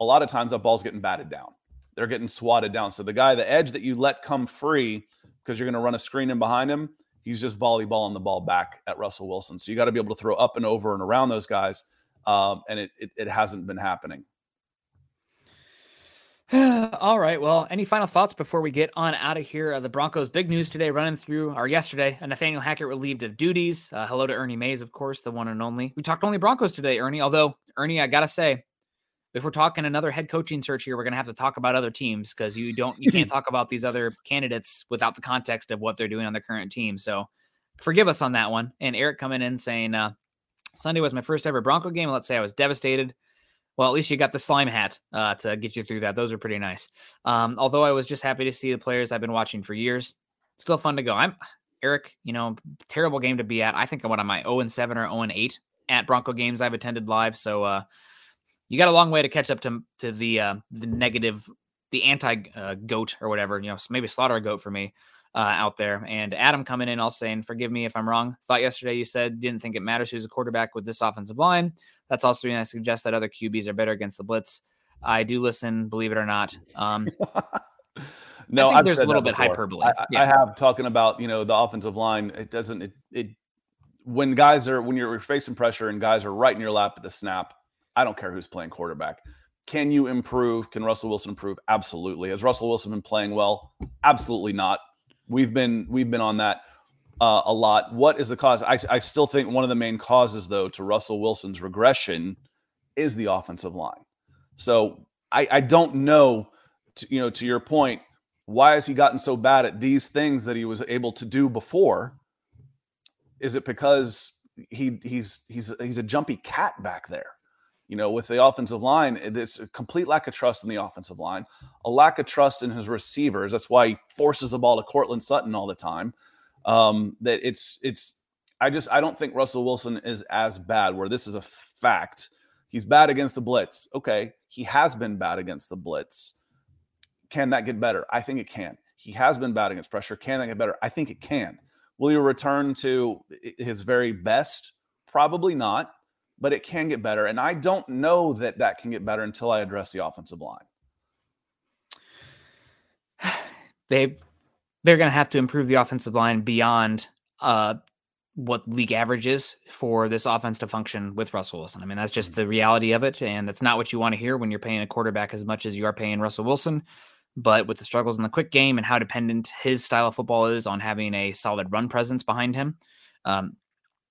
A lot of times that ball's getting batted down. They're getting swatted down. So the guy, the edge that you let come free because you're going to run a screen in behind him. He's just volleyballing the ball back at Russell Wilson. So you got to be able to throw up and over and around those guys. Um, and it, it, it hasn't been happening. All right. Well, any final thoughts before we get on out of here? Uh, the Broncos' big news today, running through, or yesterday, Nathaniel Hackett relieved of duties. Uh, hello to Ernie Mays, of course, the one and only. We talked only Broncos today, Ernie. Although, Ernie, I gotta say, if we're talking another head coaching search here, we're gonna have to talk about other teams because you don't, you can't talk about these other candidates without the context of what they're doing on their current team. So, forgive us on that one. And Eric coming in saying, uh, Sunday was my first ever Bronco game. Let's say I was devastated. Well, at least you got the slime hat uh, to get you through that. Those are pretty nice. Um, although I was just happy to see the players I've been watching for years. Still fun to go. I'm Eric. You know, terrible game to be at. I think I'm what am I 0 and 7 or 0 and 8 at Bronco games I've attended live. So uh, you got a long way to catch up to to the uh, the negative, the anti uh, goat or whatever. You know, maybe slaughter a goat for me uh, out there. And Adam coming in, also saying, forgive me if I'm wrong. Thought yesterday you said didn't think it matters who's a quarterback with this offensive line. That's also going to suggest that other QBs are better against the blitz. I do listen, believe it or not. Um, no, I think there's a little bit hyperbole. I, yeah. I, have talking about you know the offensive line. It doesn't it, it when guys are when you're facing pressure and guys are right in your lap at the snap. I don't care who's playing quarterback. Can you improve? Can Russell Wilson improve? Absolutely. Has Russell Wilson been playing well? Absolutely not. We've been we've been on that uh, a lot. What is the cause? I, I still think one of the main causes, though, to Russell Wilson's regression is the offensive line. So I, I don't know, to, you know, to your point, why has he gotten so bad at these things that he was able to do before? Is it because he he's he's he's a jumpy cat back there? You know, with the offensive line, it's a complete lack of trust in the offensive line, a lack of trust in his receivers. That's why he forces the ball to Courtland Sutton all the time. Um, that it's it's I just I don't think Russell Wilson is as bad. Where this is a fact, he's bad against the blitz. Okay, he has been bad against the blitz. Can that get better? I think it can. He has been bad against pressure. Can that get better? I think it can. Will he return to his very best? Probably not but it can get better. And I don't know that that can get better until I address the offensive line. They they're going to have to improve the offensive line beyond uh, what league average is for this offense to function with Russell Wilson. I mean, that's just the reality of it, and that's not what you want to hear when you're paying a quarterback as much as you are paying Russell Wilson. But with the struggles in the quick game and how dependent his style of football is on having a solid run presence behind him, um,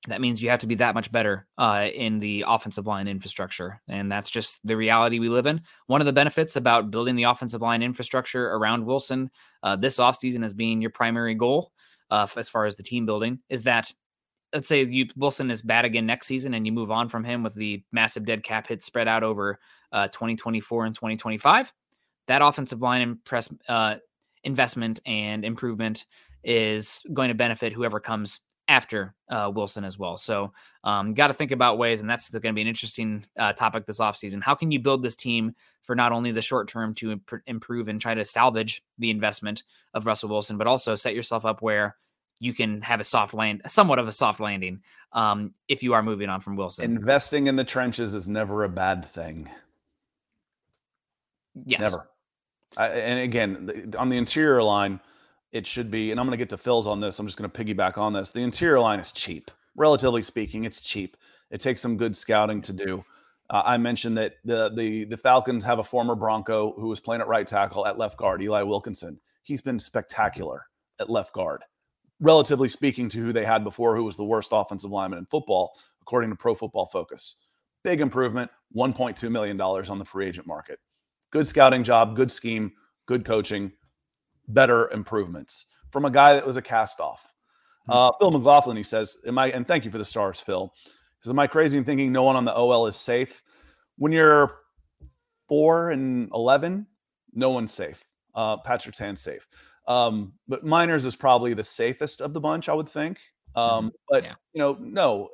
that means you have to be that much better uh, in the offensive line infrastructure. And that's just the reality we live in. One of the benefits about building the offensive line infrastructure around Wilson uh, this offseason as being your primary goal uh, as far as the team building is that, let's say you, Wilson is bad again next season and you move on from him with the massive dead cap hit spread out over uh, 2024 and 2025. That offensive line impress, uh, investment and improvement is going to benefit whoever comes after uh, Wilson as well. So, um, got to think about ways, and that's going to be an interesting uh, topic this offseason. How can you build this team for not only the short term to imp- improve and try to salvage the investment of Russell Wilson, but also set yourself up where you can have a soft land, somewhat of a soft landing, um, if you are moving on from Wilson. Investing in the trenches is never a bad thing. Yes. Never. I, and again, on the interior line, it should be, and I'm going to get to Phil's on this. I'm just going to piggyback on this. The interior line is cheap, relatively speaking. It's cheap. It takes some good scouting to do. Uh, I mentioned that the the the Falcons have a former Bronco who was playing at right tackle at left guard, Eli Wilkinson. He's been spectacular at left guard, relatively speaking to who they had before, who was the worst offensive lineman in football, according to Pro Football Focus. Big improvement, $1.2 million on the free agent market. Good scouting job, good scheme, good coaching better improvements from a guy that was a cast off. Hmm. Uh, Phil McLaughlin, he says, Am I, and thank you for the stars, Phil. He says, Am I crazy in thinking no one on the OL is safe? When you're four and 11, no one's safe. Uh, Patrick Surtain's safe. Um, but Meinerz is probably the safest of the bunch, I would think. Um, mm-hmm. but, yeah. you know, no.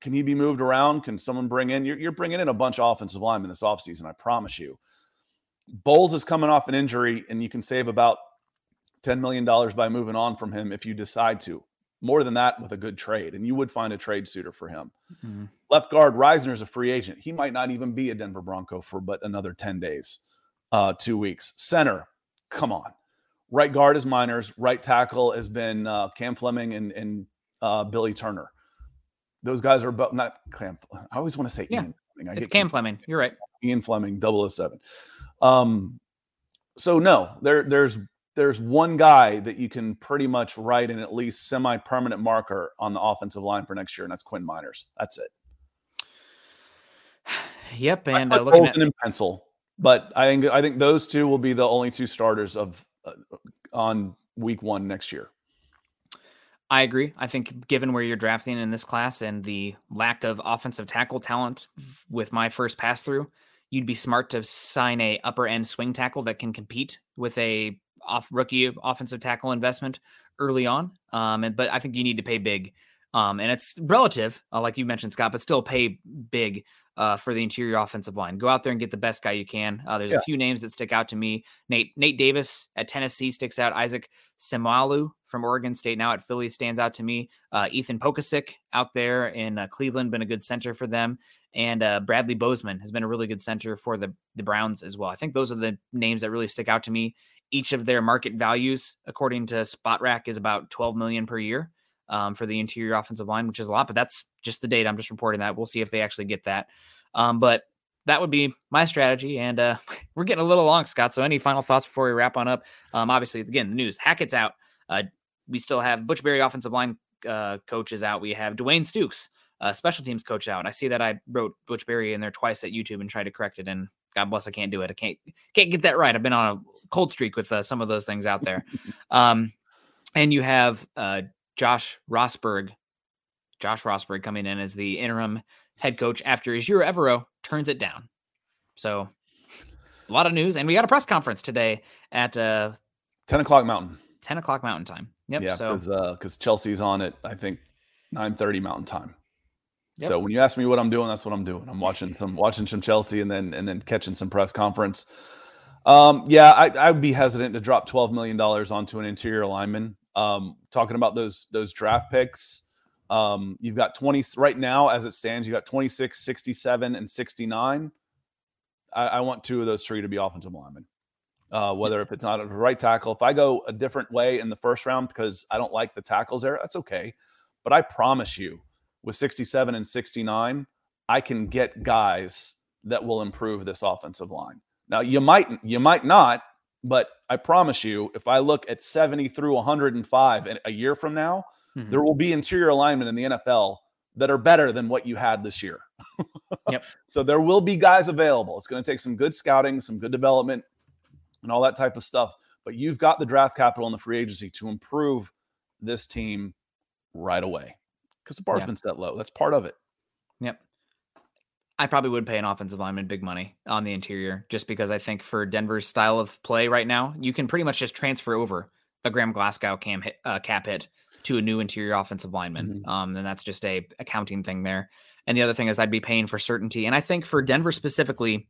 Can he be moved around? Can someone bring in? You're, you're bringing in a bunch of offensive linemen this offseason, I promise you. Bolles is coming off an injury, and you can save about $10 million by moving on from him if you decide to. More than that with a good trade, and you would find a trade suitor for him. Mm-hmm. Left guard Risner is a free agent. He might not even be a Denver Bronco for but another 10 days, uh, two weeks. Center, come on. Right guard is Meinerz. Right tackle has been uh, Cam Fleming and, and uh, Billy Turner. Those guys are both not Cam. I always want to say yeah. Ian. I it's Cam Fleming. You're right. Ian Fleming, 007. Um, So no, there there's there's one guy that you can pretty much write in at least semi-permanent marker on the offensive line for next year, and that's Quinn Meinerz. That's it. Yep, and uh, looking at in pencil, but I think I think those two will be the only two starters of uh, on week one next year. I agree. I think given where you're drafting in this class and the lack of offensive tackle talent with my first pass through, you'd be smart to sign a upper end swing tackle that can compete with a off rookie offensive tackle investment early on. Um, and, but I think you need to pay big. Um, and it's relative, uh, like you mentioned, Scott, but still pay big uh, for the interior offensive line. Go out there and get the best guy you can. Uh, there's yeah. a few names that stick out to me. Nate Nate Davis at Tennessee sticks out. Isaac Seumalo from Oregon State now at Philly stands out to me. Uh, Ethan Pocic out there in uh, Cleveland been a good center for them, and uh, Bradley Bozeman has been a really good center for the the Browns as well. I think those are the names that really stick out to me each of their market values, according to Spotrac, is about 12 million per year um, for the interior offensive line, which is a lot. But that's just the data. I'm just reporting that. We'll see if they actually get that. Um, but that would be my strategy. And uh, we're getting a little long, Scott. So any final thoughts before we wrap on up? Um, obviously, again, the news: Hackett's out. Uh, we still have Butch Barry offensive line uh, coaches out. We have Dwayne Stukes, uh, special teams coach out. I see that I wrote Butch Barry in there twice at YouTube and tried to correct it. And God bless, I can't do it. I can't can't get that right. I've been on a cold streak with uh, some of those things out there. um, and you have uh, Josh Rosburg, Josh Rosburg coming in as the interim head coach after Ejiro Evero turns it down. So a lot of news, and we got a press conference today at uh, ten o'clock Mountain. Ten o'clock Mountain time. Yep. Yeah, so because uh, Chelsea's on it, I think nine thirty Mountain time. Yep. So when you ask me what I'm doing, that's what I'm doing. I'm watching some watching some Chelsea and then and then catching some press conference. Um, yeah, I, I would be hesitant to drop twelve million dollars onto an interior lineman. Um, talking about those those draft picks, um, you've got 20 right now as it stands. You got 26, 67, and 69. I, I want two of those three to be offensive linemen. Uh, whether if it's not a right tackle, if I go a different way in the first round because I don't like the tackles there, that's okay. But I promise you, with 67 and 69, I can get guys that will improve this offensive line. Now you might you might not, but I promise you, if I look at 70 through 105 a year from now, mm-hmm. there will be interior alignment in the NFL that are better than what you had this year. yep. So there will be guys available. It's going to take some good scouting, some good development, and all that type of stuff. But you've got the draft capital and the free agency to improve this team right away because the bar's yeah. been set low. That's part of it. Yep. I probably would pay an offensive lineman big money on the interior just because I think for Denver's style of play right now, you can pretty much just transfer over the Graham Glasgow cam hit, uh, cap hit to a new interior offensive lineman. Mm-hmm. Um, and that's just a accounting thing there. And the other thing is I'd be paying for certainty. And I think for Denver specifically,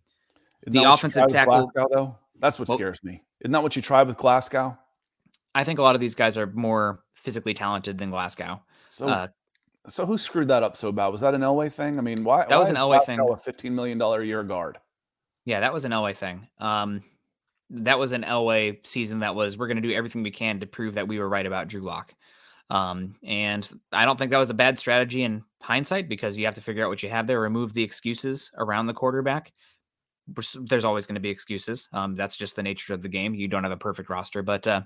Isn't the offensive tackle Glasgow, though, that's what well, scares me. Isn't that what you tried with Glasgow? I think a lot of these guys are more physically talented than Glasgow. So uh, so who screwed that up so bad? Was that an Elway thing? I mean, why that why was an Elway thing? A fifteen million dollar a year guard. Yeah, that was an Elway thing. Um, that was an Elway season. That was we're going to do everything we can to prove that we were right about Drew Lock. Um, and I don't think that was a bad strategy in hindsight because you have to figure out what you have there, remove the excuses around the quarterback. There's always going to be excuses. Um, that's just the nature of the game. You don't have a perfect roster, but uh,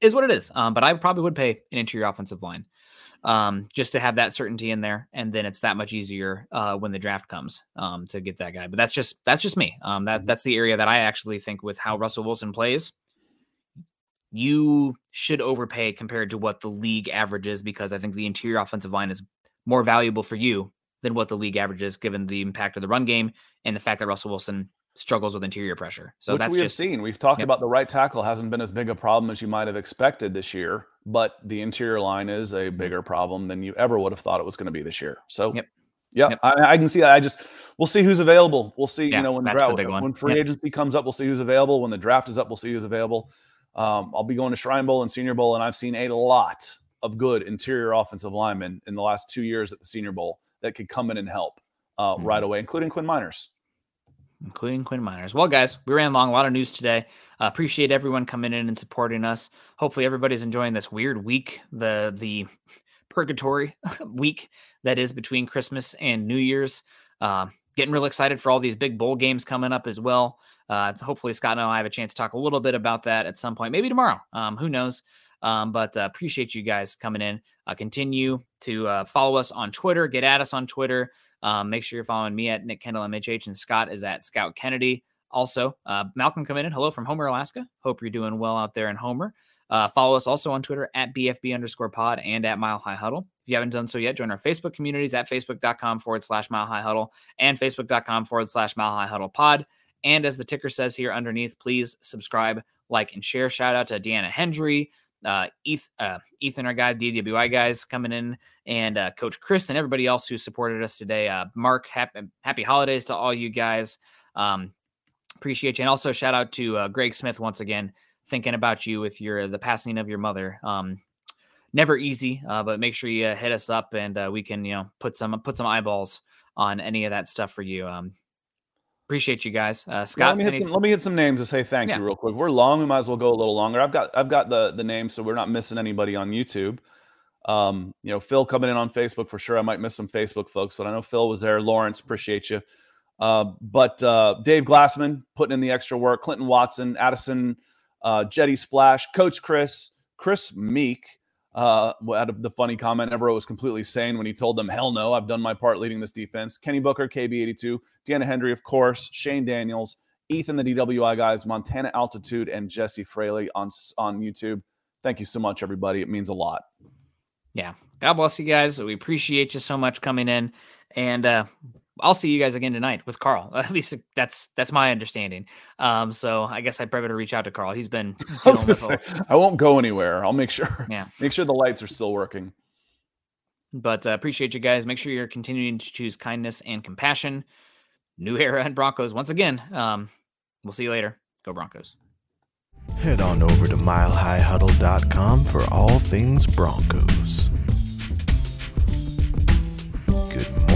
is what it is. Um, but I probably would pay an interior offensive line um, just to have that certainty in there, and then it's that much easier uh, when the draft comes um, to get that guy. But that's just that's just me. Um, that mm-hmm. that's the area that I actually think with how Russell Wilson plays, you should overpay compared to what the league averages because I think the interior offensive line is more valuable for you than what the league averages, given the impact of the run game and the fact that Russell Wilson struggles with interior pressure. So Which that's we just have seen. We've talked yep. about the right tackle hasn't been as big a problem as you might have expected this year, but the interior line is a bigger problem than you ever would have thought it was going to be this year. So, yep. yeah, yep. I, I, can see that. I just we'll see who's available. We'll see. Yeah, you know, when the draft, when free agency comes up, we'll see who's available. When the draft is up, we'll see who's available. Um, I'll be going to Shrine Bowl and Senior Bowl, and I've seen a lot of good interior offensive linemen in the last two years at the Senior Bowl that could come in and help uh, mm-hmm. right away, including Quinn Meinerz including Quinn Meinerz. Well, guys, we ran along a lot of news today. Uh, appreciate everyone coming in and supporting us. Hopefully, everybody's enjoying this weird week, the the purgatory week that is between Christmas and New Year's. Uh, getting real excited for all these big bowl games coming up as well. Uh, hopefully, Scott and I have a chance to talk a little bit about that at some point, maybe tomorrow. Um, who knows? Um, but uh, appreciate you guys coming in. Uh, continue to uh, follow us on Twitter. Get at us on Twitter. Um, make sure you're following me at Nick Kendell MHH and Scott is at Scout Kennedy. Also, uh, Malcolm in. Hello from Homer, Alaska. Hope you're doing well out there in Homer. Uh, follow us also on Twitter at BFB underscore pod and at Mile High Huddle. If you haven't done so yet, join our Facebook communities at facebook.com forward slash Mile High Huddle and facebook.com forward slash Mile High Huddle pod. And as the ticker says here underneath, please subscribe, like, and share. Shout out to Deanna Hendry, uh, uh, Ethan, our guy, DWI guys coming in, and uh, Coach Chris and everybody else who supported us today. Uh, Mark, happy, happy holidays to all you guys. Um, appreciate you. And also shout out to uh, Greg Smith once again, thinking about you with your the passing of your mother. Um, never easy, uh, but make sure you hit us up and we can you know put some put some eyeballs on any of that stuff for you. Um, Appreciate you guys, uh, Scott. Yeah, let, me hit some, let me hit some names to say thank yeah. you real quick. We're long. We might as well go a little longer. I've got I've got the the names, so we're not missing anybody on YouTube. Um, you know, Phil coming in on Facebook for sure. I might miss some Facebook folks, but I know Phil was there. Lawrence, appreciate you. Uh, but uh, Dave Glassman putting in the extra work. Clinton Watson, Addison, uh, Jetty Splash, Coach Chris, Chris Meek, uh, out of the funny comment, Evero was completely sane when he told them, "Hell no, I've done my part leading this defense." Kenny Booker, KB82, Deanna Hendry, of course, Shane Daniels, Ethan, the DWI guys, Montana Altitude, and Jesse Fraley on on YouTube. Thank you so much, everybody. It means a lot. Yeah, God bless you guys. We appreciate you so much coming in, and uh, I'll see you guys again tonight with Carl. At least that's that's my understanding. Um, so I guess I would better reach out to Carl. He's been. I, say, I won't go anywhere. I'll make sure. Yeah. Make sure the lights are still working. But uh, appreciate you guys. Make sure you're continuing to choose kindness and compassion. New era and Broncos once again. Um, we'll see you later. Go Broncos. Head on over to milehighhuddle.com for all things Broncos.